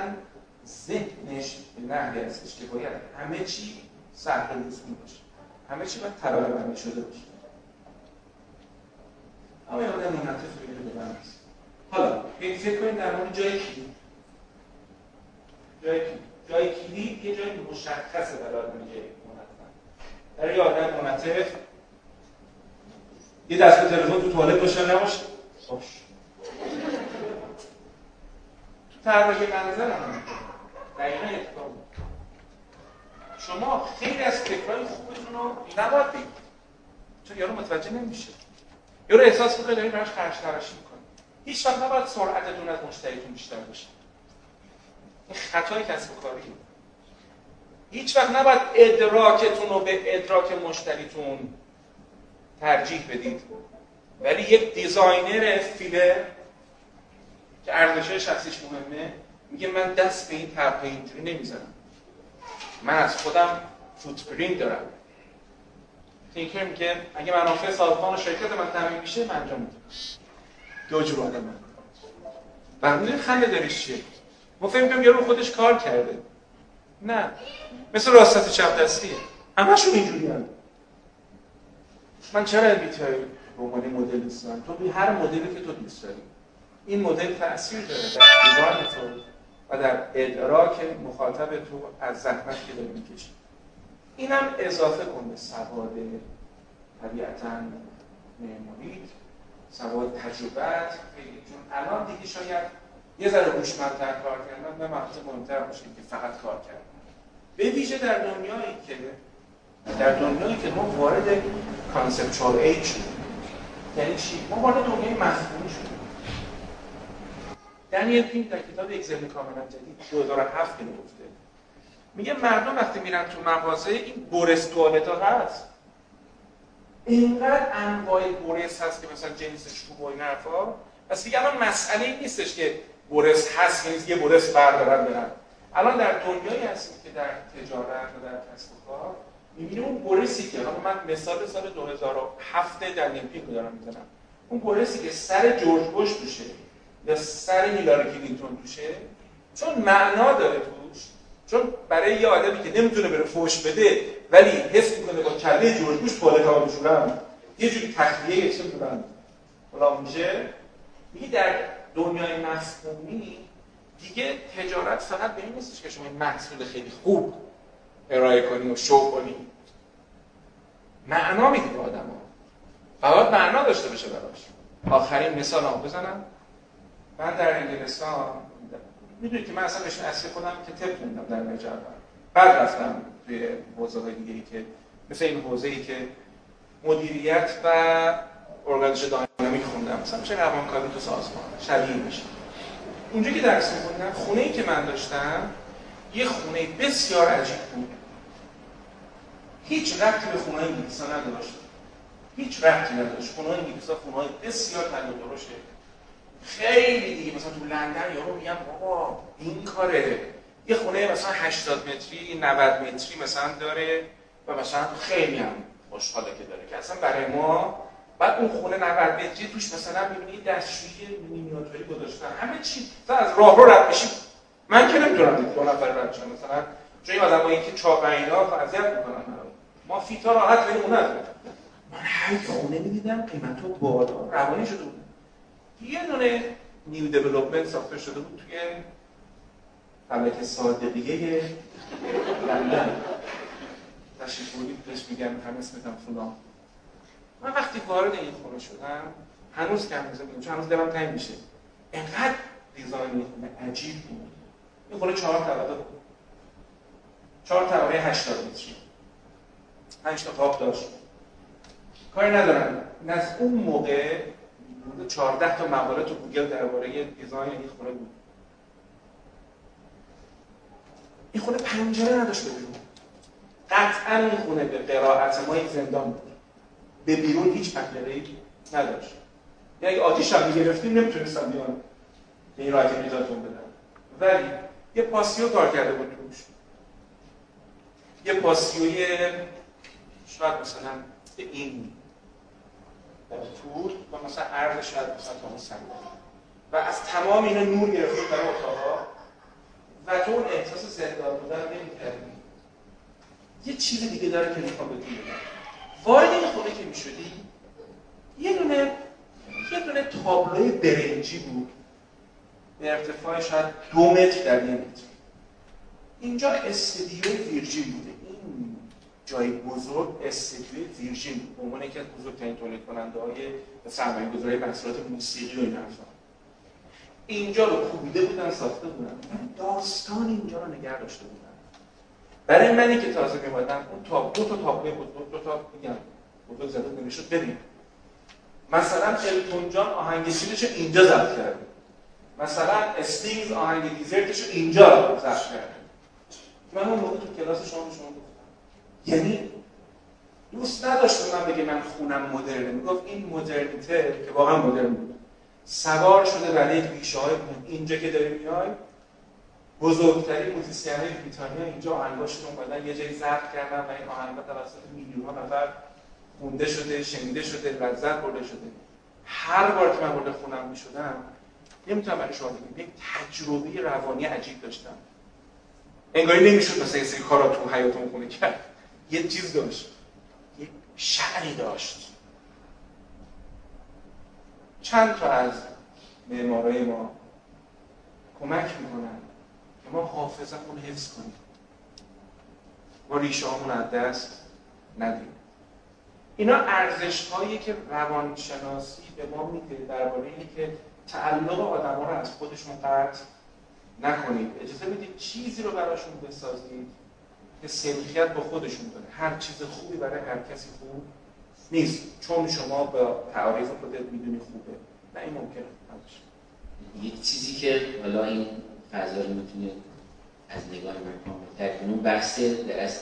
ذهنش به نحوی هستش که باید همه چی رسمی باشه. همه چی باید ترابه شده باشه. اما یه آدم منطف بگیره به من حالا این فکر کنید در مورد جای کلی جای کلی جای کلی یه جای مشخصه برای آدم جای منطف برای یه آدم منطف یه دست تلفن تو توالت باشه نباشه؟ باش. تو طراحی منظر هم دقیقا اتفاق. شما خیلی از فکرهای خوبتون رو نباید بگید. چون یارو متوجه نمیشه. یارو احساس می‌کنه دارید براش خرش تراشی می‌کنه هیچ وقت نباید سرعتتون از مشتریتون بیشتر باشه. این خطای کسب و کاری. هیچ وقت نباید ادراکتون رو به ادراک مشتریتون ترجیح بدید. ولی یک designer feeler که ارزش شخصیش مهمه میگه من دست به این طرح اینجوری نمی‌زنم. من از خودم footprint دارم. thinker میگه اگه منافع سازمان و شرکت من تأمین میشه من انجام میدم. دو جور آدم من برمونه خنده داریش چیه؟ ما فکر می‌کنم یارو خودش کار کرده. نه. مثل راستت چپ دستیه. همشون اینجوری هم. من چرا های به عنوان مدل دارم تو هر مدلی که تو دوست داری. این مدل تاثیر داره در دیزاین تو و در ادراک مخاطب تو از زحمت که داری می‌کشی. اینم اضافه کن به سواد طبیعتا معماریت سواد تجربت چون الان دیگه شاید یه ذره هوشمندتر کار کردن به مقصد مهمتر باشه که فقط کار کردن. به ویژه در دنیایی که در دنیایی که ما وارد conceptual age شدیم. یعنی چی؟ ما وارد دنیای مفهومی شدیم. دنیل پینک در کتاب یک ذهن کاملا جدید 2007 اینو گفته. میگه مردم وقتی میرن تو مغازه این برس توالتا هست. اینقدر انواع برس هست که مثلا جنسش خوب و این حرفا. پس دیگه الان مسئله این نیستش که برس هست یعنی یه برس بردارن برن. الان در دنیایی هستیم که در تجارت و در کسب و کار می‌بینیم اون برسی که من مثال سال 2007 در نیمپینگ رو دارم می‌زنم. اون برسی که سر جورج بوش توشه یا سر هیلاری کلینتون توشه چون معنا داره توش چون برای یه آدمی که نمی‌تونه بره فوش بده ولی حس می‌کنه با کله جورج بوش توالت ها بشورم یه جوری تخلیه یه چه می‌دونم میشه. میگه در دنیای مفهومی دیگه تجارت فقط به این نیستش که شما محصول خیلی خوب ارائه کنی و شو کنی. معنا میده به آدم ها معنا داشته باشه براش. آخرین مثال هم بزنم. من در انگلستان می‌دونید که من اصلا بهشون اصلی خودم که تپ موندم در نجربه بعد رفتم توی حوزه های دیگه ای که مثل این حوزه ای که مدیریت و ارگانیزش داینامیک خوندم. مثلا چه روانکاوی تو سازمان شبیه میشه. اونجا که درس میخوندم خونه ای که من داشتم یه خونه بسیار عجیب بود. هیچ ربطی به خونه انگلیسا نداشت. هیچ ربطی نداشت. خونه انگلیسا خونه بسیار تنگ و درشه خیلی دیگه. مثلا تو لندن یارو میگم بابا این کاره. یه خونه مثلا 80 متری 90 متری مثلا داره و مثلا خیلی هم خوشحاله که داره که اصلا برای ما. بعد اون خونه 90 متری توش مثلا می‌بینی دستشویی مینیاتوری گذاشتن. همه چی. مثلا از راه رو رد بشی من که نمی‌تونم دید دو نفر رد شم مثلا چون این آدمایی که چاق اینا اذیت می‌کنن ما فیتا راحت بریم اون من هر خونه می‌دیدم قیمت رو بالا. روانی شده بود یه دونه new development ساخته شده بود توی فلکه صادقیه لندن. تشریف بودید بهش میگم هم اسمتم فلان. من وقتی وارد این خونه شدم هنوز که هنوز میگم چون هنوز دلم تنگ میشه. انقدر design این خونه عجیب بود. این خونه چهار طبقه بود. چهار طبقه 80 متری. پنج تا خواب داشت. کاری ندارم. از اون موقع حدود 14 تا مقاله تو گوگل درباره دیزاین این خونه بود. این خونه پنجره نداشت به بیرون. قطعا این خونه به قرائت ما یک زندان بود. به بیرون هیچ پنجره نداشت. یعنی آتیش هم می‌گرفتیم نمی‌تونستم بیان به این راحتی میزاتون بدم ولی یه پاسیو کار کرده بود توش. یه پاسیوی شاید مثلا به این طول و مثلا عرض شاید مثلا تا اون سنگ. و از تمام اینا نور گرفته در اتاقا. و تو اون احساس زندان بودن نمی‌کردی. یه چیز دیگه داره که می‌خوام بهتون بگم. وارد این خونه که می‌شدی یه دونه یه دونه تابلوی برنجی بود. به ارتفاع شاید دو متر در یه متر. اینجا استدیو ویرجین بوده. جای بزرگ استدیو ویرجین بود به عنوان یکی از بزرگترین تولید کننده های سرمایه گذاری محصولات موسیقی و این حرفا. اینجا رو کوبیده بودن ساخته بودن. داستان اینجا رو نگه داشته بودن برای منی که تازه میمادم اون تاب دو تا تابلو بود. دو, دو تا میگم بزرگ زده نمی‌شد ببین. مثلا التون جان آهنگ اینجا ضبط کرده مثلا استینگ آهنگ Desert ش اینجا ضبط کرده من اون موقع تو کلاس شما شما یعنی دوست نداشت من بگه من خونم مدرنه. می‌گفت این مدرنیته که واقعا مدرن بود. سوار شده برای ریشه های اینجا که داری میای بزرگترین موزیسین های بریتانیا اینجا آهنگاشون اومدن یه جایی ضبط کردن و این آهنگا توسط میلیون ها نفر خونده شده شنیده شده لذت برده شده. هر بار که من وارد خونم می‌شدم نمی‌تونم برای شما بگم یک تجربه روانی عجیب داشتم. انگاری نمی‌شد مثلا یه سری کارا تو حیاتمون خونه کرد. یه چیز داشت. یه شعری داشت. چند تا از معمارای ما کمک می‌کنن که ما حافظمون حفظ کنیم. ما ریشه از دست ندیم. اینا ارزش هایی که روانشناسی به ما میده درباره اینکه تعلق آدم رو از خودشون قطع نکنید. اجازه بدید چیزی رو براشون بسازید که سلخیت با خودشون داره هر چیز خوبی برای هر کسی خوب نیست. چون شما با تعریف خودت می‌دونی خوبه. نه این ممکنه یک چیزی که حالا این فضا رو می‌تونه از نگاه من کامل کنه اون بحث از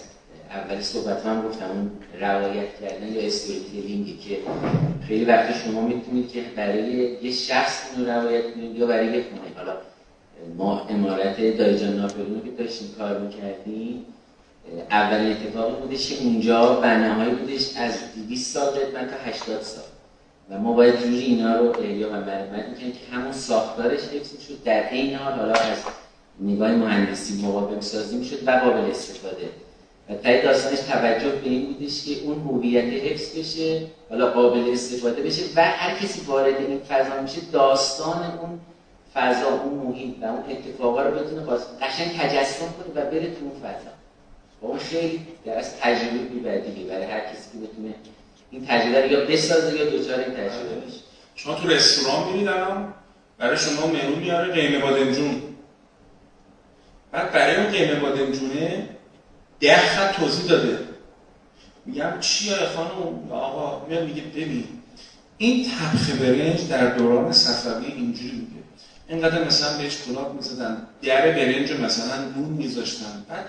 اول صحبت هم گفتم اون روایت کردن یا استوری که خیلی وقتی شما می‌تونید که برای یه شخص اینو روایت کنید یا برای خونه حالا ما امارت دایجان ناپلون که داشتیم کار می‌کردیم اولین اتفاقی بودش که اونجا بناهایی بودش از 200 سال قدمت تا 80 سال. و ما باید جوری اینا رو احیا و مرمت می‌کنیم که همون ساختارش حفظ شد در این حال حالا از نگاه مهندسی مقابل سازی می‌شد و قابل استفاده. و تای داستانش توجه به این بودش که اون هویت حفظ بشه حالا قابل استفاده بشه و هر کسی وارد این فضا میشه داستان اون فضا اون محیط و اون اتفاقا رو بتونه قشنگ تجسم کنه و بره تو اون فضا. و اون خیلی از تجربه دیگه برای هر کسی که بتونه این تجربه رو یا بسازه یا دوچار این تجربه بشه. شما تو رستوران میرید برای شما منو میاره قیمه بادمجون. بعد برای اون قیمه بادمجونه ده خط توضیح داده. میگم چیه خانم؟ آقا میاد میگه ببین این تبخ برنج در دوران صفوی اینجوری بوده. اینقدر مثلا بهش کلاب می‌زدن در برنج مثلا نون میذاشتن. بعد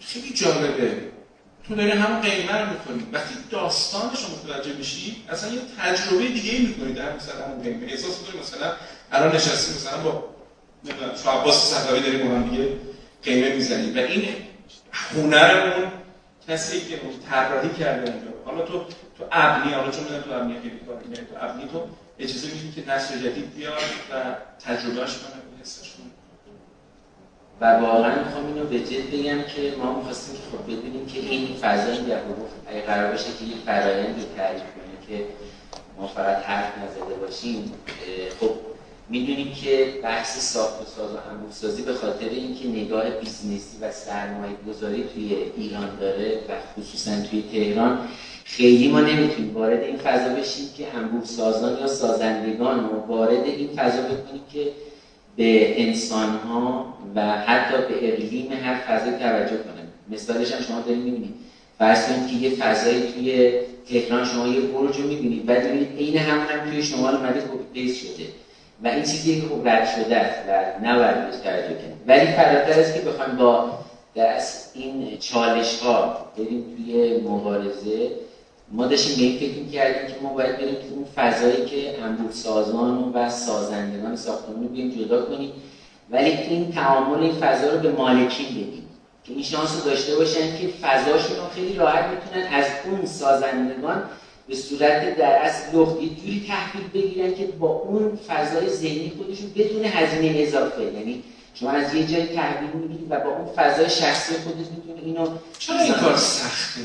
خیلی جالبه. تو داری همون قیمه رو می‌کنی وقتی داستانش رو متوجه میشی اصلا یه تجربه دیگه ای می‌کنی در مثلا همون قیمه. احساس می‌کنی مثلا الان نشستی مثلا با شو عباس صفوی داریم با هم دیگه قیمه می‌زنیم و این هنرمون کسی که طراحی کرده اونجا. حالا تو تو ابنی حالا چون می‌دونم تو ابنی خیلی کار تو ابنی تو اجازه میدی که نسل جدید بیاد و تجربهش کنه و حسش کنه. و واقعا می‌خوام اینو به جد بگم که ما می‌خواستیم که خب بدونیم که این فضا این حقوق اگه قرار بشه که یک فرایندی تعریف کنه که ما فقط حرف نزده باشیم خب می‌دونیم که بحث ساخت و ساز و سازی به خاطر اینکه نگاه business ی و سرمایه گذاری توی ایران داره و خصوصا توی تهران خیلی ما نمی‌تونیم وارد این فضا بشیم که انبوه سازان یا سازندگان رو وارد این فضا بکنیم که به انسان ها و حتی به اقلیم هر فضا توجه کنن مثالش هم شما دارید می‌بینید. فرض کنید که یه فضایی توی تهران شما یه برج رو می‌بینید بعد عین همون هم توی شمال اومده کپی شده. و این چیزی که خب رد شده است و نباید بهش توجه کنیم ولی فراتر است که بخوایم با دست این چالش ها بریم توی مبارزه ما داشتیم به این فکر کردیم که ما باید بریم تو اون فضایی که انبوه سازان و سازندگان ساختمان رو بیایم جدا کنیم. ولی این تعامل این فضا رو به مالکین بدیم که این شانس رو داشته باشن که فضاشون رو خیلی راحت می‌تونن از اون سازندگان به صورت در اصل لخت جوری تحویل بگیرن که با اون فضای ذهنی خودشون بدون هزینه اضافه. یعنی شما از یه جای تحویل می‌گیرید و با اون فضای شخصی خودت می‌تونید اینو چرا این کار سخته؟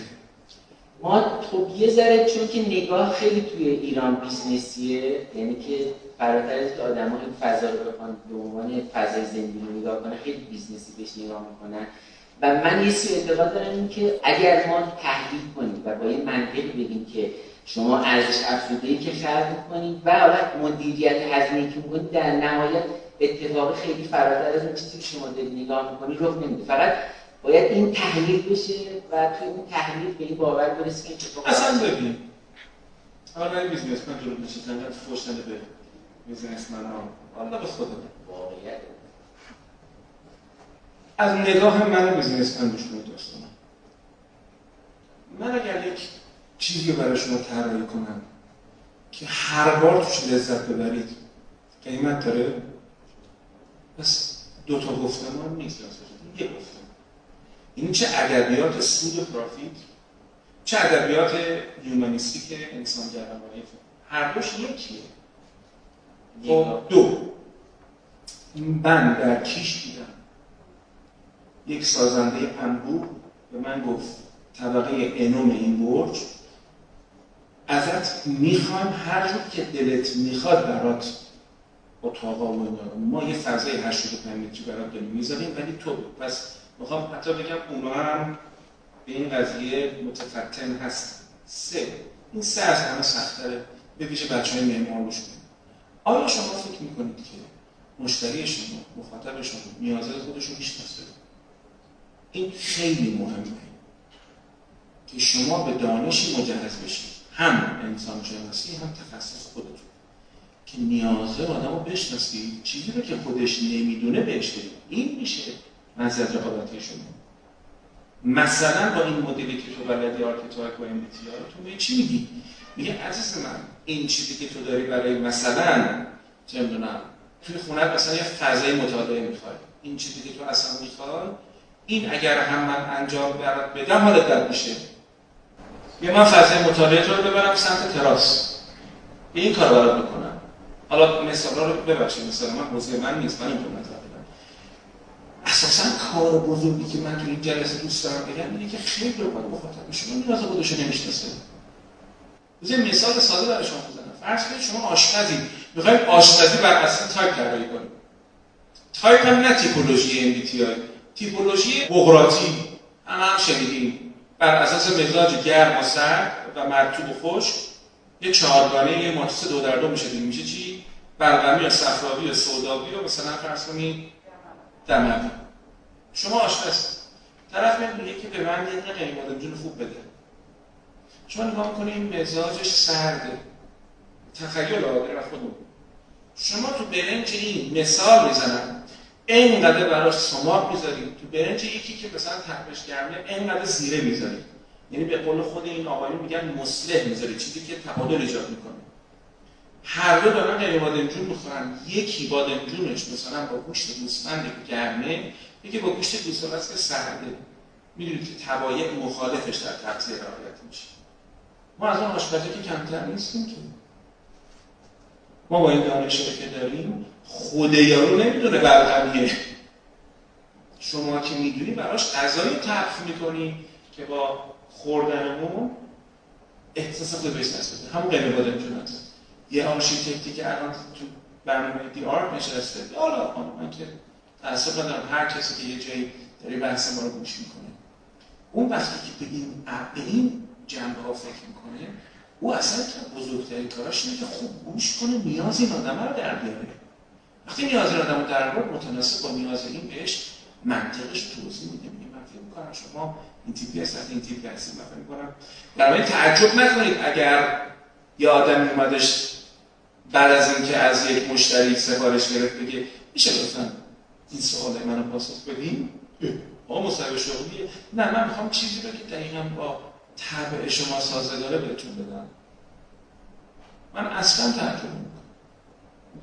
ما خب یه ذره چون که نگاه خیلی توی ایران بیزنسیه یعنی که فراتر از آدم ها فضا رو بخوان به عنوان فضای زندگی رو نگاه کنه خیلی business ی بهش نگاه می‌کنن. و من یه سی اعتقاد دارم این که اگر ما تحلیل کنیم و با یه منطقی بگیم که شما ارزش افزوده که خلق کنید و حالا مدیریت هزینه که می‌کنید در نهایت اتفاق خیلی فراتر از اون چیزی که شما دارید نگاه می‌کنید رخ نمیده. فقط باید این تحلیل بشه و توی اون تحلیل به این باور برسیم که اتفاق اصلا ببین حالا بیزنس من درو میشه تنها فوش به بیزنس من ها حالا به خودم. واقعیت. از نگاه من بیزنس من شما داستانم من اگر یک چیزی رو برای شما طراحی کنم که هر بار توش لذت ببرید قیمت داره پس دو تا گفتمان نیست. یه گفتمان. این چه ادبیات سود و پرافیت چه ادبیات یومانیستیک انسان گرمایی هر دوش یکیه. خب دو. من در کیش دیدم یک سازنده انبوه به من گفت طبقه انوم این برج ازت می‌خوایم هر جور که دلت می‌خواد برات اتاقا و ما یه فضای 85 متری برات داریم می‌ذاریم ولی تو پس می‌خوام حتی بگم اونا هم به این قضیه متفتن هست. سه. این سه از همه سختره به ویژه بچه های معمار آیا شما فکر می‌کنید که مشتری شما مخاطب شما نیازهای خودشون می‌شناسه؟ این خیلی مهمه که شما به دانشی مجهز بشید. هم انسان شناسی هم تخصص خودتون. که نیازه آدم رو بشناسید. چیزی رو که خودش نمی‌دونه بهش این میشه منزل رقابتی شما مثلا با این مدلی که تو بلدی archetype و MBTI تو می چی میگی؟ میگه عزیز من این چیزی که تو داری برای مثلا چه می‌دونم توی خونه مثلا یه فضای مطالعه می‌خوای. این چیزی که تو اصلا می‌خوای این اگر هم من انجام برات بدم حالت بد میشه. یه من فضای مطالعه رو ببرم سمت تراس. این کار برات بکنم. حالا مثلا رو ببخشید مثلا من حوزه من نیست من اساسا کار بزرگی که من تو این جلسه دوست دارم بگم اینه که خیلی رو باید مخاطب شما نیاز خودش رو نمی‌شناسه یه مثال ساده برای شما بزنم. فرض کنید شما آشپزی. می‌خوایم آشپزی بر اساس تایپ طراحی کنیم تایپ هم نه typology بی typology بقراطی. هم هم شنیدیم بر اساس مزاج گرم و سرد و مرطوب و خشک. یه چهارگانه یه دو در دو میشه میشه چی؟ برقمی یا صفراوی یا سوداوی یا مثلا فرض کنید دموی شما آشپز طرف میگه که به من یه قیمت جون خوب بده. شما نگاه می‌کنید این مزاجش سرده. تخیل آدره خودمون. شما تو برنج این مثال می‌زنم. اینقدر براش سماق می‌ذارید. تو برنج یکی که مثلا تپش گرمه اینقدر زیره می‌ذارید. یعنی به قول خود این آقایون میگن مصلح می‌ذارید. چیزی که تعادل ایجاد می‌کنه. هر دو دارن غیر بادمجون می‌خورن. یکی بادمجونش مثلا با گوشت گوسفند گرمه یکی با گوشت گوسفند که سرده. می‌دونید که تبایع مخالفش در تغذیه رعایت میشه. ما از اون آشپزی که کمتر نیستیم که. ما با این دانشی که داریم خود یارو نمی‌دونه برقمیه شما که می‌دونی براش غذایی تلف می‌کنی که با خوردنمون احساس خوبی بهش نسبت همون غیر می‌تونه یه آرشیتکتی که الان تو برنامه دی آرت نشسته. حالا من که تأسف ندارم هر کسی که یه جایی داری بحث ما رو گوش می‌کنه. اون وقتی که به این به این جنبه ها فکر می‌کنه او اصلا که بزرگترین کاراش اینه که خوب گوش کنه نیاز این آدم رو در بیاره. وقتی نیاز این آدم رو در بیاره متناسب با نیاز این بهش منطقش توضیح میده. میگه من فکر می‌کنم شما این تیپی هست این تیپی هستی من فکر می‌کنم. تعجب نکنید اگر یه آدم اومدش بعد از اینکه از یک مشتری سفارش گرفت بگه میشه لطفا این سوال منو پاسخ بدین؟ آقا مصاحبه شغلیه نه من می‌خوام چیزی رو که دقیقا با طبع شما سازگاره بهتون بدم. من اصلا می‌کنم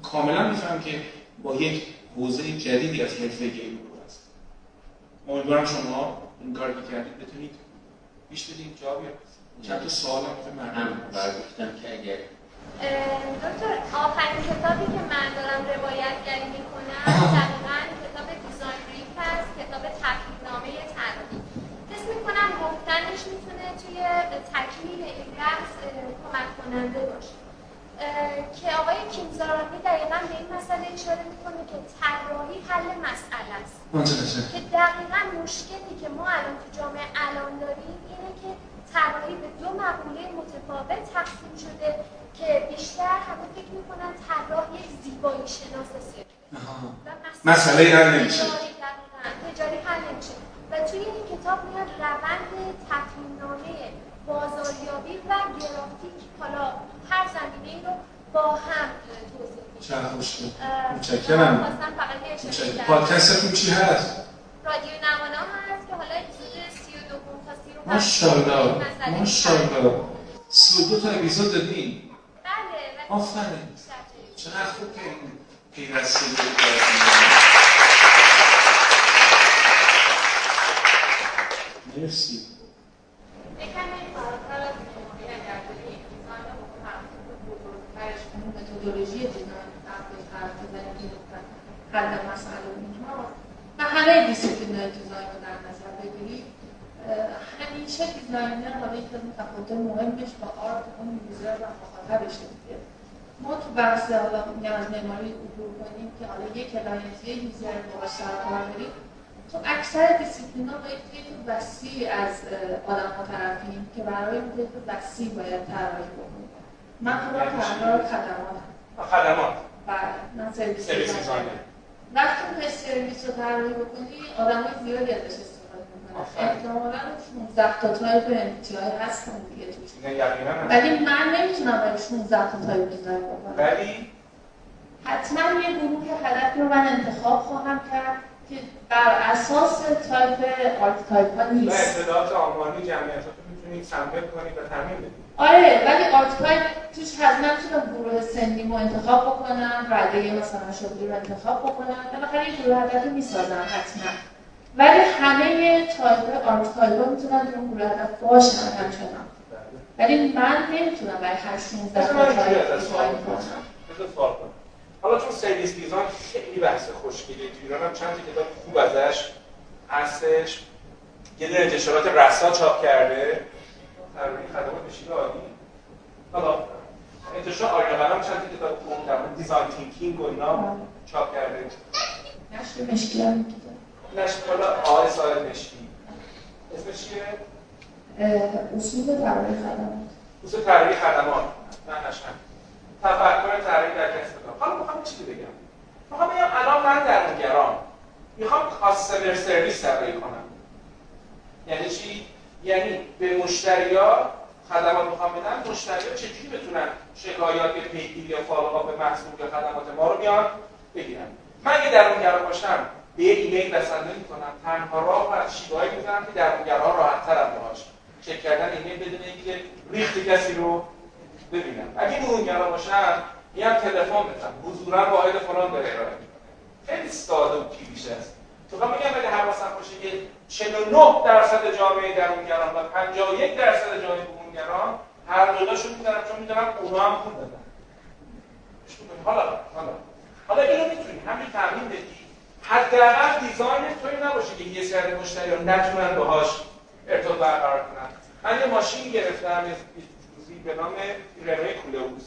کاملا میفهم که با یک حوزه جدیدی از حرفه گیم رو هست. امیدوارم شما این کار که کردید. بتونید بیش بدین جا بیارید. چند تا سوال هم که مردم برداشتم که اگر دکتر آخرین کتابی که من دارم روایتگری می‌کنم دقیقا کتاب دیزاین ریف هست کتاب نامه طراحی. حس می‌کنم گفتنش می‌تونه توی تکمیل این بحث کمک کننده باشه. که آقای کیمزارانی دقیقا به این مسئله اشاره می‌کنه که طراحی حل مسئله است. که دقیقا مشکلی که ما الان تو جامعه الان داریم اینه که طراحی به دو مقوله متفاوت تقسیم شده که بیشتر همه فکر می‌کنن طراح یک زیبایی شناس مسئله حل نمیشه. تجاری حل نمیشه. و توی این کتاب میاد روند تکمیلنامه بازاریابی و گرافیک. حالا هر زمینه رو با هم توضیح خوشگل متشکرم. پادکستتون چی هست؟ رادیو نمانا هست که حالا اپیزود 32 تا 30 رو ماشاءالله. ماشاءالله 32 تا اپیزود دادین؟ بله آفرین. چقدر خوب که این پیوسته مرسی. متدولوژی حرف بزنیم حل مسئله و همه discipline design رو در نظر بگیرید همیشه designer حالا یک از تفاوت مهمش با art اون user و مخاطبش دیگه. ما تو بحث حالا میگم از معماری عبور کنیم که حالا یک client یه user باهاش سر کار داریم. تو اکثر دیسیپلین ها با یک طیف وسیع از آدم ها طرفیم که برای اون طیف وسیع باید طراحی بکنیم. من خودم طراح خدمات خدمات. بله من service designer. وقتی می‌خوای سرویس رو طراحی بکنی زیادی ازش احتمالا 16 تا تایپ های هستن دیگه توش ولی من نمی‌تونم برای 16 تا type design بکنم ولی حتما یه گروه هدفی رو من انتخاب خواهم کرد که بر اساس تایپ آرت تایپ ها نیست و اطلاعات آماری جمعیت می‌تونید sample کنید و تعمیم بدید آره ولی archetype توش حتما می‌تونم گروه سنی رو انتخاب بکنم رده مثلا شغلی رو انتخاب بکنم بالاخره یه گروه هدفی می‌سازم حتما. ولی همه تایپ آرت ها می‌تونن در اون هدف باشن همچنان. ولی من نمی‌تونم برای هر 16 تا کنم. حالا چون service design خیلی بحث خوشگلی تو ایران هم چند کتاب خوب ازش هستش. یه دونه انتشارات رسا چاپ کرده. طراحی خدمات بشید عالی. حالا انتشار آرینا قلم چند کتاب خوب در design thinking و اینا چاپ کرده. نشر مشکی هم حالا آقای صاحب مشکی. اسمش چیه؟ اصول طراحی خدمات. اصول طراحی خدمات. نه نشن تفکر طراحی در کسب حالا می‌خوام چی بگم. می‌خوام بگم الان من در نگران. می‌خوام کاستمر سرویس طراحی کنم. یعنی چی؟ یعنی به مشتریا خدمات می‌خوام بدم. مشتریا چجوری بتونن شکایات یا پیگیری یا فالوآپ به محصول یا خدمات ما رو بیان؟ بگیرن. من اگه درونگرا باشم به یه ایمیل رسنده می‌کنم. تنها راه و شیوهایی می‌زنم که درونگرا راحت‌ترم باهاش چک کردن ایمیل بدون اینکه ریخت کسی رو ببینم. اگه مرونگرا باشم میام تلفن بزنم حضورا واحد فلان داره ارائه خیلی ساده و کلیش است. تو میگم اگه حواسم باشه که 49 درصد جامعه درونگران و 51 درصد جامعه برونگران هر دو میدارم چون می‌دونم اونا هم خود دادن. حالا حالا. حالا اینو می‌تونی. همین تامین بدی حداقل دیزاین توی نباشه که یه سری مشتری نتونن باهاش ارتباط برقرار کنن. من یه ماشین گرفتم روزی به نام رنوی کولوس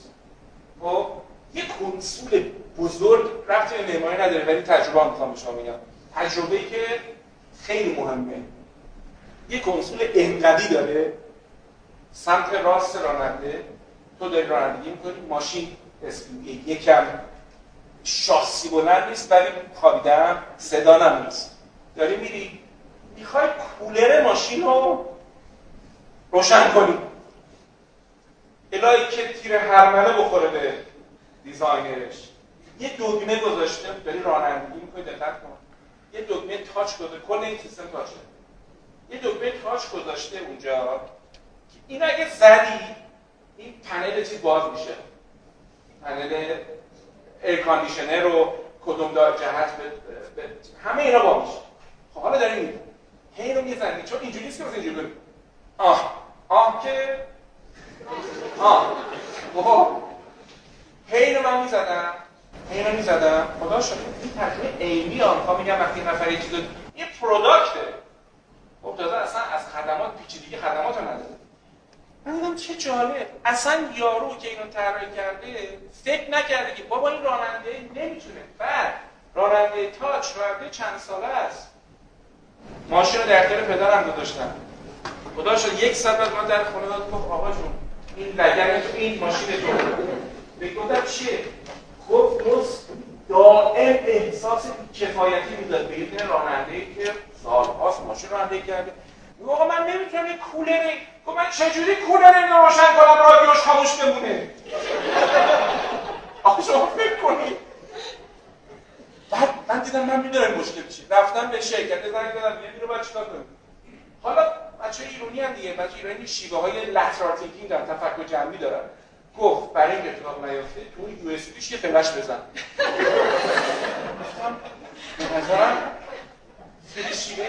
خب یه کنسول بزرگ رفتی به معماری نداره ولی تجربه هم می‌خوام شما میگم تجربه ای که خیلی مهمه. یه کنسول انقدی داره. سمت راست راننده تو داری رانندگی می‌کنی ماشین یکم شاسی بلند نیست ولی خوابیدم صدا نیست داری میری؟ می‌خوای کولر ماشین رو روشن کنی. الهی که تیر هرمله بخوره به دیزاینرش. یه دگمه گذاشته داری رانندگی می‌کنی دقت کن. یه دگمه تاچ گذاشته کل این سیستم تاچه. یه دگمه تاچ گذاشته اونجا. این اگه زدی این پنل چیز باز میشه؟ پنل ایر رو کدوم دار جهت به, همه اینا با میشه. خب حالا داری میری هی رو می‌زنی چون اینجوری نیست که مثلا اینجوری آه. آه که؟ آه. خب. هی رو من می‌زدم. هی رو می‌زدم. خدا شد. این تجربه عینی آنها میگم وقتی نفر یه چیز یه پروداکته خب تازه اصلا از خدمات پیچیدگی خدمات رو نداره. من چه جالب. اصلا یارو که اینو طراحی کرده فکر نکرده که بابا این راننده نمی‌تونه. بعد راننده تاچ راننده چند ساله است. ماشین رو در اختیار پدرم گذاشتم. خدا شد یک ساعت بعد من در خونه داد گفت آقا جون این لگر تو این ماشین تو. به گفتم چیه؟ خب درست دائم احساس کفایتی می‌داد. به یه راننده که سالهاست ماشین رانندگی کرده. آقا من نمی‌تونم یه کولر گفت من چجوری کولر روشن کنم؟ رادیوش خاموش بمونه. (laughs) آقا شما فکر کنید بعد من دیدم من می‌دونم مشکل چیه. رفتم به شرکت زنگ دادم یه رو باید چیکار کنم؟ حالا بچه ایرانی هم دیگه بچه ایرانی شیوه های لترال تینکینگ دارن تفکر جمعی دارن. گفت برای اینکه اتفاق نیافته تو USB ش یه فلش بزن. (laughs) به نظرم خیلی شیوه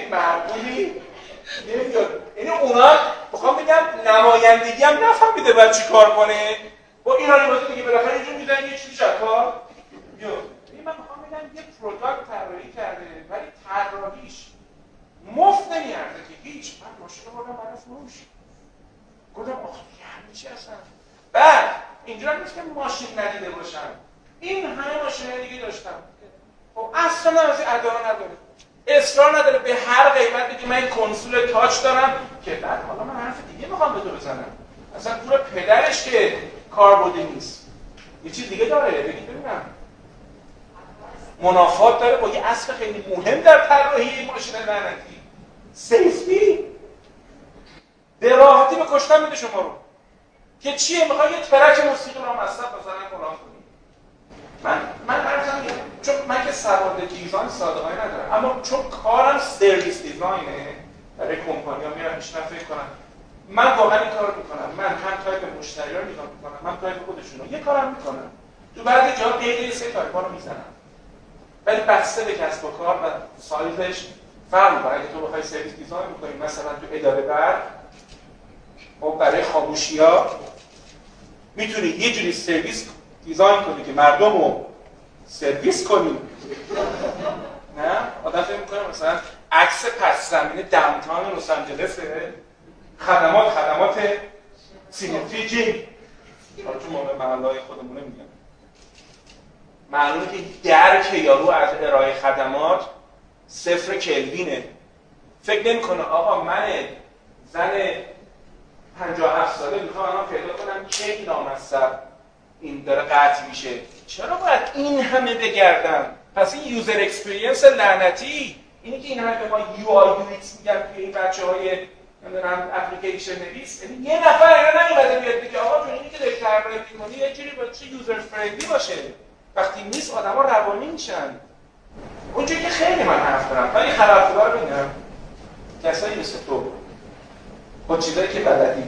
نمیاد یعنی اونا می‌خوام بگم نمایندگی هم نفهمیده باید چی کار کنه. با ایرانی بازی دیگه بالاخره یه جور یه چیزی کار این من می‌خوام بگم یه product طراحی کرده ولی طراحیش مفت نمیارزه که هیچ. من ماشین بردم برای فروش گفتم آخ یعنی چی اصلا؟ بعد اینجا نیست که ماشین ندیده باشم. این همه ماشین دیگه داشتم. خب اصلا از ادعا نداره اصرار نداره به هر قیمت بگی من کنسول تاچ دارم. که بعد حالا من حرف دیگه می‌خوام به تو بزنم. اصلا پول پدرش که کاربردی نیست. یه چیز دیگه داره بگی ببینم. منافات داره با یه اصل خیلی مهم در طراحی ماشین لعنتی. safety به راحتی به کشتن میده شما رو. که چیه؟ می‌خوای یه track موسیقی رو مصرف مثلا فلان کنی من من ارزم چون من که سواد design صادقانه ندارم. اما چون کارم service design ه برای کمپانی ها میرم میشنم فکر کنم. من واقعا این کار می‌کنم. من هم تایپ مشتری رو نگاه می‌کنم من تایپ خودشون رو. یه کارم می‌کنم. تو بعد جا دقیقه سه تایپ رو می‌زنم. ولی بسته به کسب و کار و سایزش فرق می‌کنه. اگه تو بخوای service design می‌کنی مثلا تو اداره برق خب برای خاموشی ها می‌تونی یه جوری service design کنی که مردم رو سرویس کنی. نه؟ آدم فکر می‌کنه مثلا عکس پس زمینه downtown لس آنجلس خدمات خدمات جی حالا تو ما محلهای خودمونه میگم. معلومه که درک یارو از ارائه خدمات صفر کلوینه. فکر نمی‌کنه آقا من زن 57 ساله می‌خوام الان پیدا کنم کی نامصب؟ این داره قطع میشه. چرا باید این همه بگردم؟ پس این user experience لعنتی. اینی که این همه ما UI UX میگن که این بچه های نمی‌دونم اپلیکیشن نویس. یعنی یه نفر اینا نمیاد بیاد بگه آقا جون اینی که داری طراحی می‌کنی یه جوری باشه user friendly باشه؟ وقتی نیست آدما روانی میشن. اونجوری که خیلی من حرف دارم ولی خرابکار میگم کسایی مثل تو با چیزایی که بلدی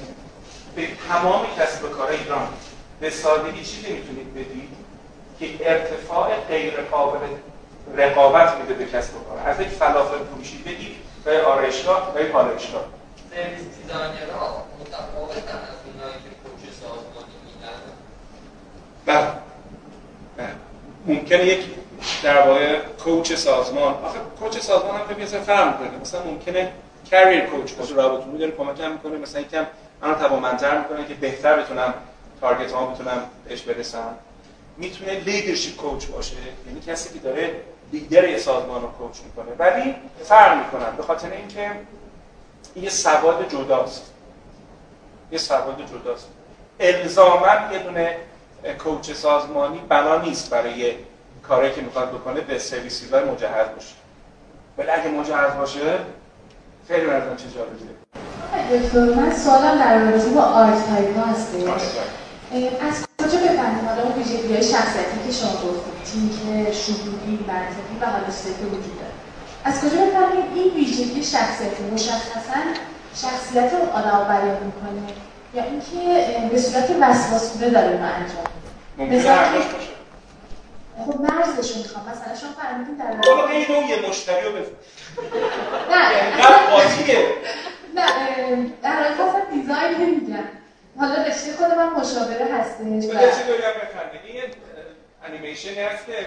به تمام کسب کار ایران به سادگی چیزی می‌تونید بدید که ارتفاع غیر قابل رقابت میده به کسب و کار. از یک فلافل فروشی بگید به آرایشگاه به پالایشگاه. سرویس دیزاینرها متفاوتن از اونایی که پروژه سازمانی میدن؟ بله. بله. ممکنه یک در واقع coach سازمان. آخه coach سازمان هم خیلی مثلا فرق می‌کنه مثلا ممکنه career coach باشه رابطه میداره کمک هم می‌کنه. مثلا یکم منو توانمندتر می‌کنه که بهتر بتونم target ها بتونم بهش برسم می‌تونه leadership coach باشه یعنی کسی که داره لیدر یه سازمان رو coach می‌کنه. ولی فرق می‌کنن به خاطر اینکه این یه سواد جداست. یه سواد جداست. الزاما یه دونه coach سازمانی بنا نیست برای کاری که می‌خواد بکنه به سرویس های مجهز باشه. ولی اگه مجهز باشه خیلی version چه جالبیه. دکتر من سوالم در رابطه با archetype ها هستش از کجا بفهمیم؟ حالا اون ویژگی های شخصیتی که شما گفتید تیک شهودی منطقی و حالسته که وجود داره. از کجا بفهمیم این ویژگی شخصیتی مشخصا شخصیت رو آدم بیان می‌کنه یا اینکه به صورت وسواسگونه داره اونو انجام مثلا که- خب مرزشو می‌خوام. مثلا شما فهمیدین در حالا این اون یه مشتری رو بفهم نه. اینقدر قاطیه نه در حال اصلا دیزاین نمیگم. حالا رشته خود من مشاوره هستش و یه چیزی بگم بخنده این یه انیمیشنی هست که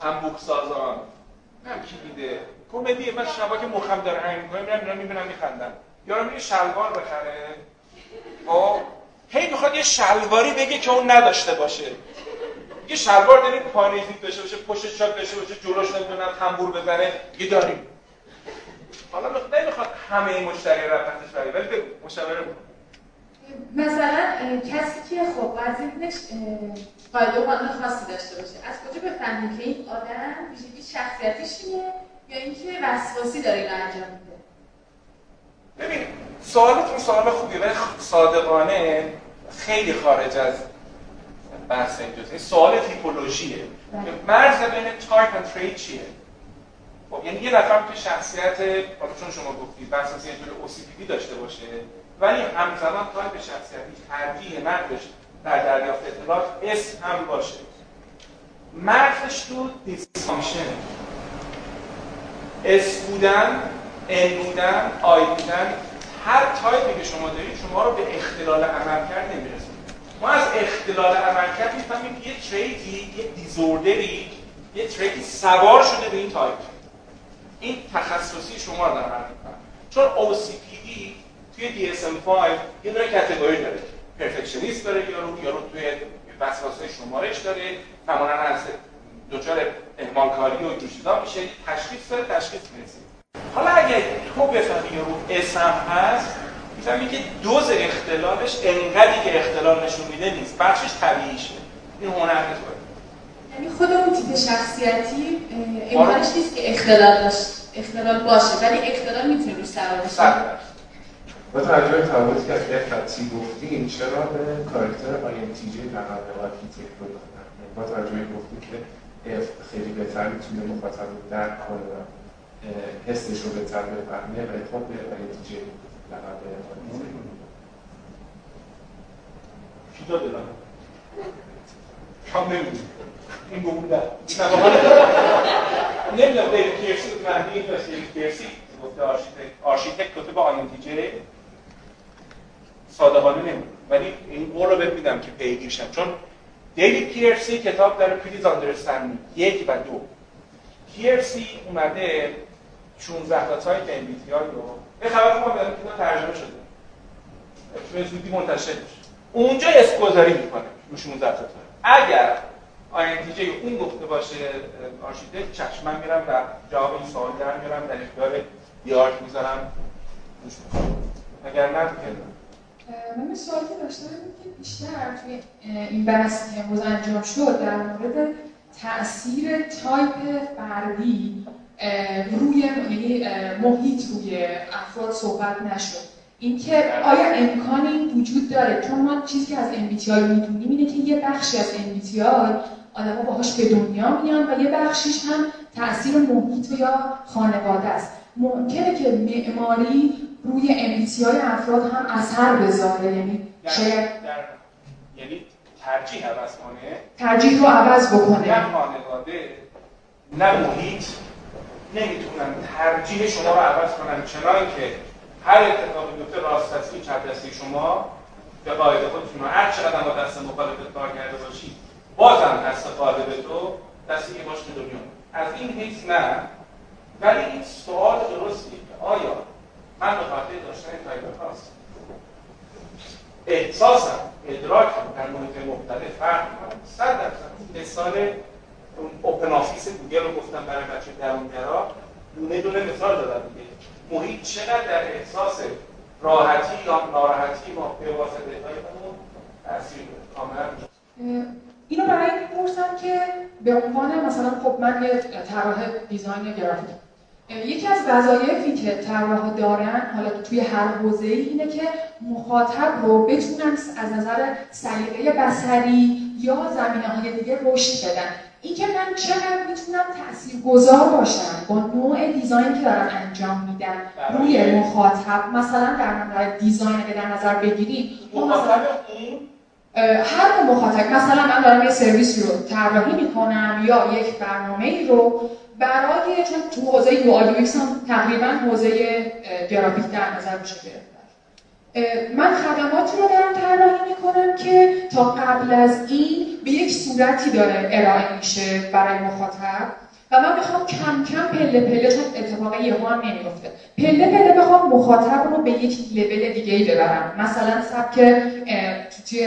انبوک سازان. هم کی دیده کمدیه من شبا که مخم داره هنگ می‌کنه میرم اینا می‌بینم میخندم. یارو میره شلوار بخره. خب؟ هی می‌خواد یه شلواری بگه که اون نداشته باشه. یه شلوار داریم پایین زیپ داشته باشه پشت چاک داشته باشه جلوش نمی‌دونم تنبور بزنه. یه داریم. حالا نمی‌خواد همه این مشتری رو رفتش برای ولی بگو مشاوره بکن. مثلا کسی که خب وظیفش قاعده و قانون خاصی داشته باشه از کجا بفهمیم که این آدم ویژگی شخصیتیش یا اینکه وسواسی داره اینو انجام میده؟ ببین سوالتون سوال خوبیه ولی صادقانه خیلی خارج از بحث اینجاست این سوال تیپولوژیه. مرز بین تایپ و ترید چیه؟ خب یعنی یه نفر که شخصیت حالا چون شما گفتید اساس یه جور OCPD داشته باشه ولی همزمان تایپ شخصیتی ترجیح مردش در دریافت اطلاعات S هم باشه. مرزش تو dysfunction S بودن N بودن I بودن هر تایپی که شما دارید شما رو به اختلال عملکرد نمیرسونه. ما از اختلال عملکرد می‌فهمیم یه trait ی یه disorder ی یه trait ی سوار شده به این تایپ. این تخصصی شما رو دارم می‌کنم چون OCPD توی DSM-5 یه دونه کتگوری داره. پرفکشنیست داره یارو یارو توی وسواسه شمارش داره. تماما از دچار اهمال کاری و چیزا میشه. تشخیص داره تشخیص می‌رسید حالا اگه تو بفهمی یارو اسم هست می‌فهمی که دوز اختلالش انقدری که اختلال نشون میده نیست. بخشش طبیعیشه. این هنر توه یعنی خود اون تیپ شخصیتی اه، امکانش نیست که اختلال داشت اختلال باشه ولی اختلال می‌تونه روش سوار بشه درصد. با توجه به تفاوتی که از یک خطی گفتیم چرا به کاراکتر INTJ architect رو دادن یعنی با توجه به گفتیم که F خیلی بهتر می‌تونه مخاطب رو درک کنه و حسش رو بهتر بفهمه و خب به INTJ رو دادن. کی داده؟ هم نمی‌دونم این بودن نمی‌دونم دیوید کیرسی مهدی این داشت دیوید کیرسی گفته آرشیتکت. آرشیتکت کتب INTJ ه صادقانه نمی‌دونم. ولی این قول رو بهت میدم که پیگیرشم چون دیوید کیرسی کتاب داره Please Understand یک و دو. کیرسی اومده 16 تا type MBTI رو. یه خبر خوب بدم که ترجمه شده. به زودی منتشر میشه اونجا اسم‌گذاری می‌کنه رو 16 تا اگر INTJ اون گفته باشه آرشیتکت چشم من میرم و جواب این سوال در میارم در اختیار یارک می‌ذارم اگر نه. من سوالی داشتم که بیشتر توی این بحثی که امروز انجام شد در مورد تاثیر تایپ فردی روی یعنی محیط روی افراد صحبت نشد اینکه آیا امکان این وجود داره چون ما چیزی که از MBTI می‌دونیم اینه که یه بخشی از MBTI آدما باهاش به دنیا میان و یه بخشیش هم تاثیر محیط یا خانواده است. ممکنه که معماری روی MBTI افراد هم اثر بذاره یعنی شاید یعنی ترجیح عوض کنه. ترجیح رو عوض نه بکنه خانواده نه محیط. نمی‌تونن ترجیح شما رو عوض کنن. چنان که هر اتفاقی بیفته راست دستی چپ دستی شما به قاعده خودتون هر چقدر با دست مخالفت کار کرده باشید بازم دست قالب تو جلسه که باش به دنیا. از این حیث نه. ولی این سوال درستی که آیا من به خاطر داشتن تایپ خاص احساسم ادراکم در محیط مختلف فرق می‌کنم صد درصد. مثال اون open office گوگل رو گفتم برای بچه درونگرا. دونه دونه مثال دادم دیگه. محیط چقدر در احساس راحتی یا ناراحتی ما به واسطه اون تاثیر کاملا اینو برای این می‌پرسم که به عنوان مثلا خب من یه طراح design گرافیک یکی از وظایفی که طراحا دارن حالا توی هر حوزه اینه که مخاطب رو بتونن از نظر سلیقه بصری یا زمینه های دیگه رشد بدن. این که من چقدر می‌تونم تأثیر گذار باشم با نوع دیزاین که دارم انجام میدم روی مخاطب مثلا در نظر دیزاین که در نظر بگیریم مخاطب هر مخاطب مثلا من دارم یه سرویس رو طراحی می‌کنم یا یک برنامه رو برای چون تو حوزه یو آی هم تقریبا حوزه گرافیک در نظر میشه گرفت من خدماتی رو دارم طراحی می‌کنم که تا قبل از این به یک صورتی داره ارائه میشه برای مخاطب. و من می‌خوام کم کم پله پله چون اتفاقی یه هم نمیفته پله پله بخوام مخاطب رو به یک لول دیگه ای ببرم. مثلا سبک توی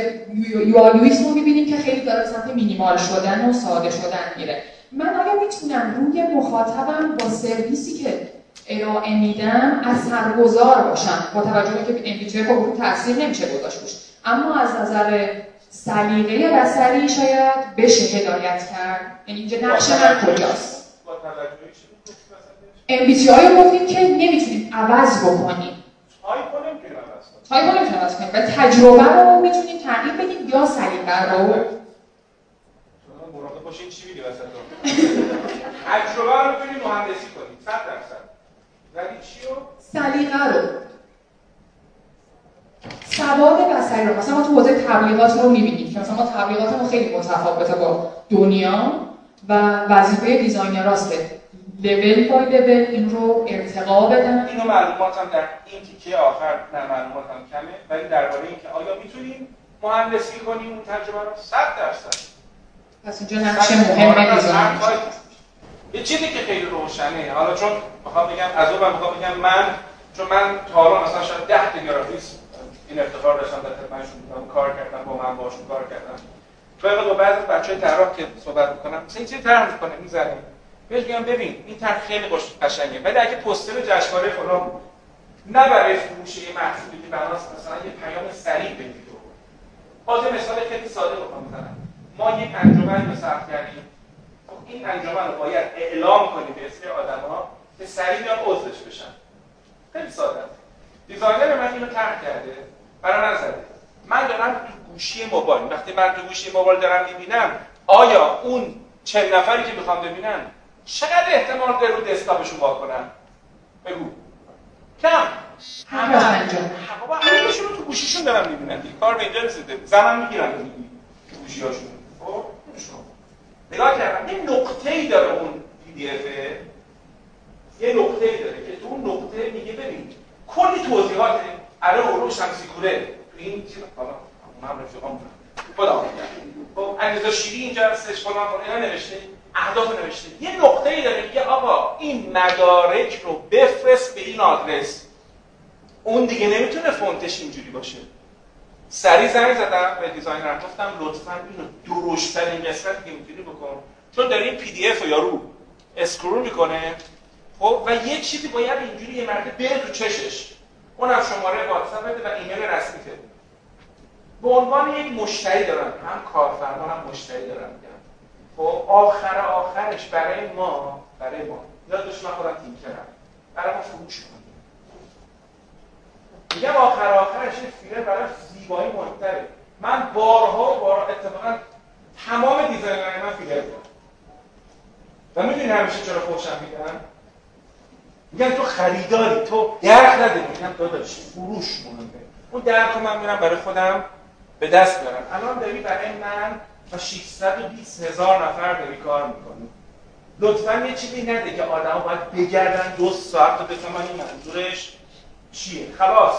یو رو می‌بینیم که خیلی داره سمت مینیمال شدن و ساده شدن میره. من آیا می‌تونم روی مخاطبم با سرویسی که ارائه میدم اثرگذار باشم؟ با توجه که این خب تاثیر نمیشه گذاشت اما از نظر سلیقه بصری شاید بشه هدایت کرد. یعنی اینجا نقش من کجاست. MBTI رو گفتیم که نمی‌تونیم عوض بکنیم. تایپ نمی‌تونیم عوض کنیم. و تجربه رو می‌تونیم تغییر بدیم یا سلیقه رو. مراقب باشین چی میگه وسط (laughs) تجربه رو می‌تونیم مهندسی کنیم. 100 درصد. ولی چی رو؟ سلیقه رو. سواد بصری رو. مثلا ما تو حوزه تبلیغات رو می‌بینیم. که مثلا ما تبلیغات ما خیلی متفاوته با دنیا و وظیفه designer راسته. level by level این رو ارتقا بدن. اینو معلومات هم در این تیکه آخر نه معلومات هم کمه ولی درباره اینکه آیا می‌تونیم مهندسی کنیم اون تجربه رو؟ 100 درصد. پس اینجا نقش مهم دیزاین یه چیزی که خیلی روشنه. حالا چون می‌خوام بگم از اون می‌خوام بگم من چون من تا حالا مثلا شاید 10 تا گرافیست این افتخار داشتم در خدمتشون بودم کار کردم با من باشون کار کردم. تو با بعضی بچه‌های طراح که صحبت می‌کنم مثلا چیزی طرح می‌کنه؟ می‌زنه بهش میگم ببین این طرح خیلی قشنگه. ولی اگه پوستر جشنواره فلان نه برای فروش یه محصولی که بناست مثلا یه پیام سریع بدید باز مثال خیلی ساده بکنم بزنم. ما یک انجمن رو ثبت کردیم. خب این انجمن رو باید اعلام کنیم به اسم آدما که سریع بیان عضوش بشن. خیلی ساده دیزاینر من اینو طرح کرده. برای نزده. من دارم تو گوشی موبایل وقتی من تو گوشی موبایل دارم می‌بینم آیا اون چند نفری که می‌خوام ببینم چقدر احتمال داره رو دسکتاپشون وا کنم بگو. کم. همه بابا همهشون رو تو گوشیشون دارم می‌بینن دیگه. کار به اینجا رسیده. زمان می‌گیرن تو گوشیاشون خب نگاه کردم یه نقطه ای داره اون پی یه نقطه ای داره که تو اون نقطه میگه ببین کلی توضیحات اره علوم شمسی کوره. تو این چیز حالا من رفیقام خدا خب علیرضا شیری اینجا هستش فلان اینا نوشته. اهداف نوشته. یه نقطه ای داره میگه آقا این مدارک رو بفرست به این آدرس. اون دیگه نمی‌تونه فونتش اینجوری باشه. سریع زنگ زدم به designer گفتم لطفا اینو درشترین قسمت که می‌تونی بکن. چون داره این PDF رو یارو scroll می‌کنه. خب و یه چیزی باید اینجوری یه مرده بره تو چشش. اونم شماره واتساپ بده و ایمیل رسمی بده. به عنوان یک مشتری دارم. هم کارفرما هم مشتری دارم میگم. خب آخر آخرش برای ما برای ما. یادش من خودم کردم. برای ما فروش کنیم میگم آخر آخرش یه فیلر برای زیبایی مهمتره. من بارها و بارها اتفاقا تمام دیزاینرهای من فیلر دارم. و می‌دونی همیشه چرا خوشم میدن میگن تو خریداری تو درک نداری. میگن داداش فروش مهمه. اون درک من میرم برای خودم به دست بیارم الان داری برای من و 620 هزار نفر داری کار می‌کنی. لطفا یه چیزی نده که آدم باید بگردن دو ساعت تا بفهمن این منظورش چیه. خلاص.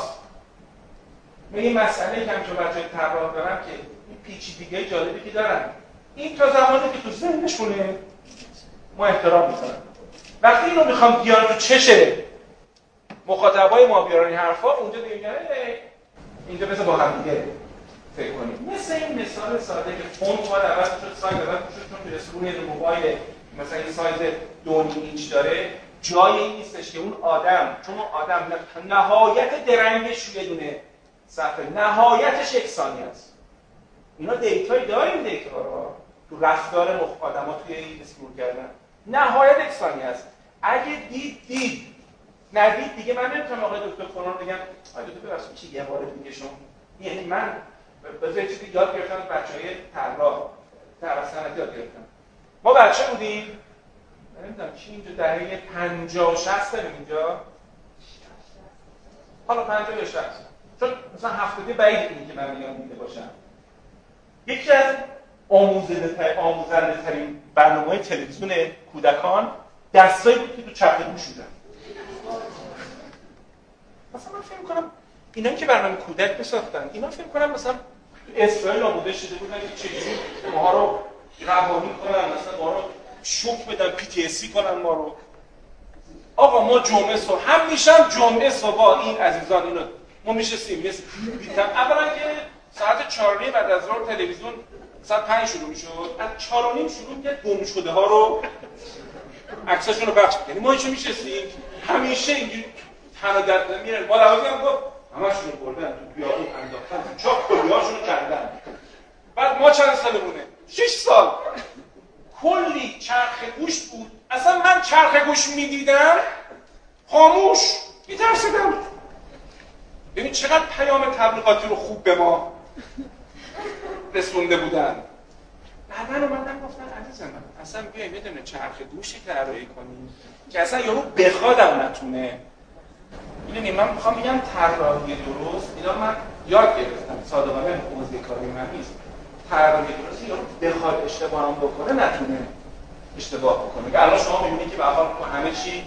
من یه مسئله که بچه طراح دارم که این پیچیدگی جالبی که دارن. این تا زمانی که تو ذهنشونه ما احترام می‌ذارم. وقتی اینو می‌خوام بیان تو چش مخاطبای ما بیارن این حرفا اونجا دیگه اینجا مثل با هم دیگه فکر کنیم. مثل این مثال ساده که فونت باید عوض شد سایز عوض شد چون رسونه موبایل مثلا این سایز دو اینچ داره. جای این نیستش که اون آدم چون اون آدم نهایت درنگش یه دونه صفحه نهایتش یک ثانیه است. اینا data یی داریم data رو. تو رفتار مخ آدما توی این scroll کردن. نهایت یک ثانیه است. اگه دید دید. ندید دیگه من نمی‌تونم آقای دکتر فلان بگم آقای دکتر ببخشید میشه یه بار دیگه شما یعنی من به چیزی یاد گرفتم بچهای طراح طراح یاد گرفتم. ما بچه بودیم نمی‌دونم چی اینجا دهه 50 60 داریم اینجا؟ حالا 50 یا 60 چون مثلا هفتادی بعید اینی که من میگم دیده باشم. یکی از آموزنده آموزنده ترین برنامه تلویزیون کودکان دستایی بود که تو چپ گوش بودن. مثلا من فکر کنم اینا که برنامه کودک بساختن اینا فکر کنم مثلا اسرائیل آموزه شده بودن که چجوری ماها رو روانی کنن مثلا ما رو شوک بدن پی تی اسی کنن ما رو. آقا ما جمعه صبح هم جمعه صبح این عزیزان اینو ما میشستیم مثل بیتم اولا که ساعت 4 بعد از ظهر تلویزیون ساعت 5 شروع می‌شد. از 4 و نیم شروع کرد گم شده ها رو عکساشون رو پخش یعنی ما اینجا میشستیم همیشه اینجوری تنها در میرن ما لوازم هم گفت همشون رو بردن تو بیابون انداختن چاک کلیهاشون کردن. بعد ما چند سالمونه؟ 6 سال. کلی چرخ گوش بود. اصلا من چرخ گوش می‌دیدم خاموش. میترسیدم. ببین چقدر پیام تبلیغاتی رو خوب به ما رسونده بودن. بعد من اومدم گفتن عزیزم من اصلا بیایم یه دونه چرخ گوشی طراحی کنیم که اصلا یارو بخوادم نتونه. می‌دونی من می‌خوام بگم طراحی درست اینا من یاد گرفتم. صادقانه حوزه کاری من نیست. طراحی درست یا بخواد اشتباه بکنه نتونه اشتباه بکنه. که الان شما می‌بینید که به همه چی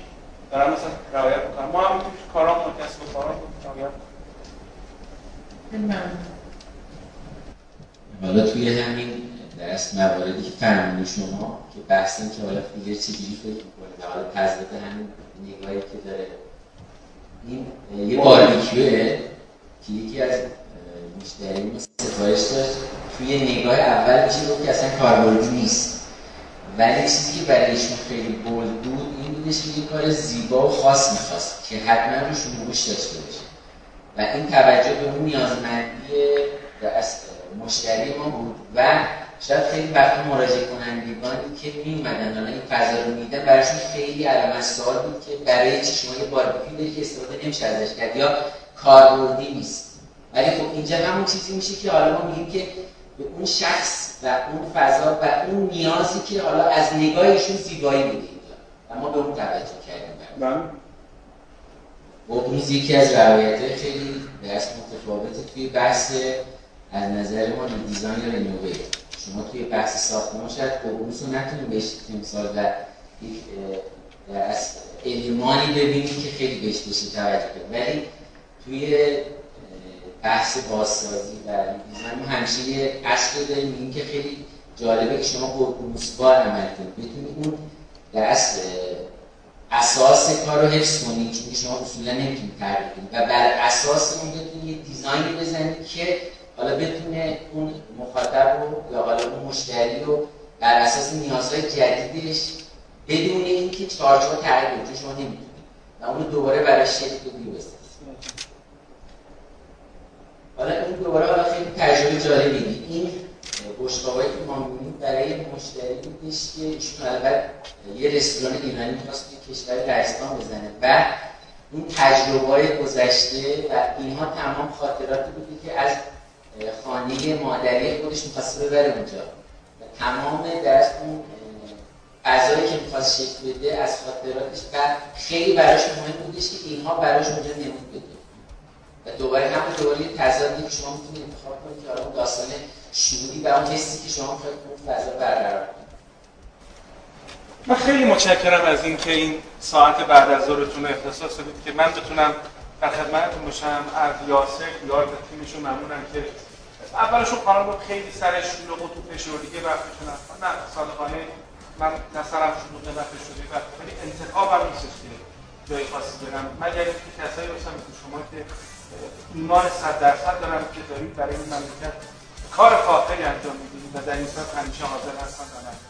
دارن مثلا رعایت می‌کنن ما هم کارامون رو کسب و کارامون رعایت حالا توی همین درست مواردی که فرمونی شما که بحثیم که حالا فیگر چجوری فکر می‌کنه حالا تضاد همین نگاهی که داره. این یه باربیکیوه که یکی از مشتری سفارش داشت توی نگاه اول میشه بود که اصلا کاربردی نیست. ولی چیزی که برای ایشون خیلی بولد بود این بودش که یه کار زیبا و خاص می‌خواست که حتما روش نقوش داشته باشه. و این توجه به اون نیازمندی مشتری ما بود. و شاید خیلی وقتا مراجعه کنندگانی که میمدن حالا این فضا رو میدن براشون خیلی علامت سوال بود که برای چی شما یه باربیکیو داری که استفاده نمیشه ازش کرد یا کاربردی نیست. ولی خب اینجا همون چیزی میشه که حالا ما میگیم که به اون شخص و اون فضا و اون نیازی که حالا از نگاهشون زیبایی بوده و ما به اون توجه کردیم. و اون یکی از روایت خیلی دست متفاوته توی بحث از نظر ما دیزاین رنوویت. شما توی بحث ساختمان شاید قربونس رو نتونیم بهش تمثال و یک از الیمانی ببینیم که خیلی بهش بشه توجه کنیم ولی توی بحث بازسازی و دیزاین ما همیشه یه اصل داریم میگیم که خیلی جالبه که شما قربونس بار عمل کنید. بتونید اون اصل اساس کار رو حفظ کنید چون شما اصولا نمی‌تونید تغییر و بر اساس اون بتونید یه دیزاینی بزنید که حالا بتونه اون مخاطب رو یا حالا اون مشتری رو بر اساس نیازهای جدیدش بدون اینکه چارچوب تغییر کنه شما نمی‌تونید و اون دوباره برای شکل بدی بسازید. حالا این دوباره حالا خیلی تجربه جالبی این بشقابایی که ما می‌بینیم برای مشتری بودش که ایشون البته یه رستوران ایرانی می‌خواست که کشور لهستان بزنه. و این تجربه گذشته و اینها تمام خاطراتی بودی که از خانه مادری خودش می‌خواسته ببره اونجا. و تمام در اون فضایی که می‌خواست شکل بده از خاطراتش و خیلی براش مهم بودش که اینها براش اونجا نمود بده. و دوباره همون دوباره یه تضادی که شما می‌تونید انتخاب کنید که اون داستان شهودی و اون حسی که شما می‌خواید اون فضا برقرار من خیلی متشکرم از اینکه این ساعت بعد از ظهرتون رو اختصاص دادید که من بتونم در خدمتتون باشم. از یاسر یا تیمشون ممنونم که اولشون خانم رو خیلی سرش شلوغ و تو فشار دیگه وقتشون نه صادقانه من نظرم شلوغه نفع شده و ولی انتخاب هم نیستش که جای خاصی برم مگر اینکه کسایی باشم مثل شما که ایمان صد درصد دارم که دارید برای این مملکت کار فاخری انجام می‌دید و در این صورت همیشه حاضر هستم. و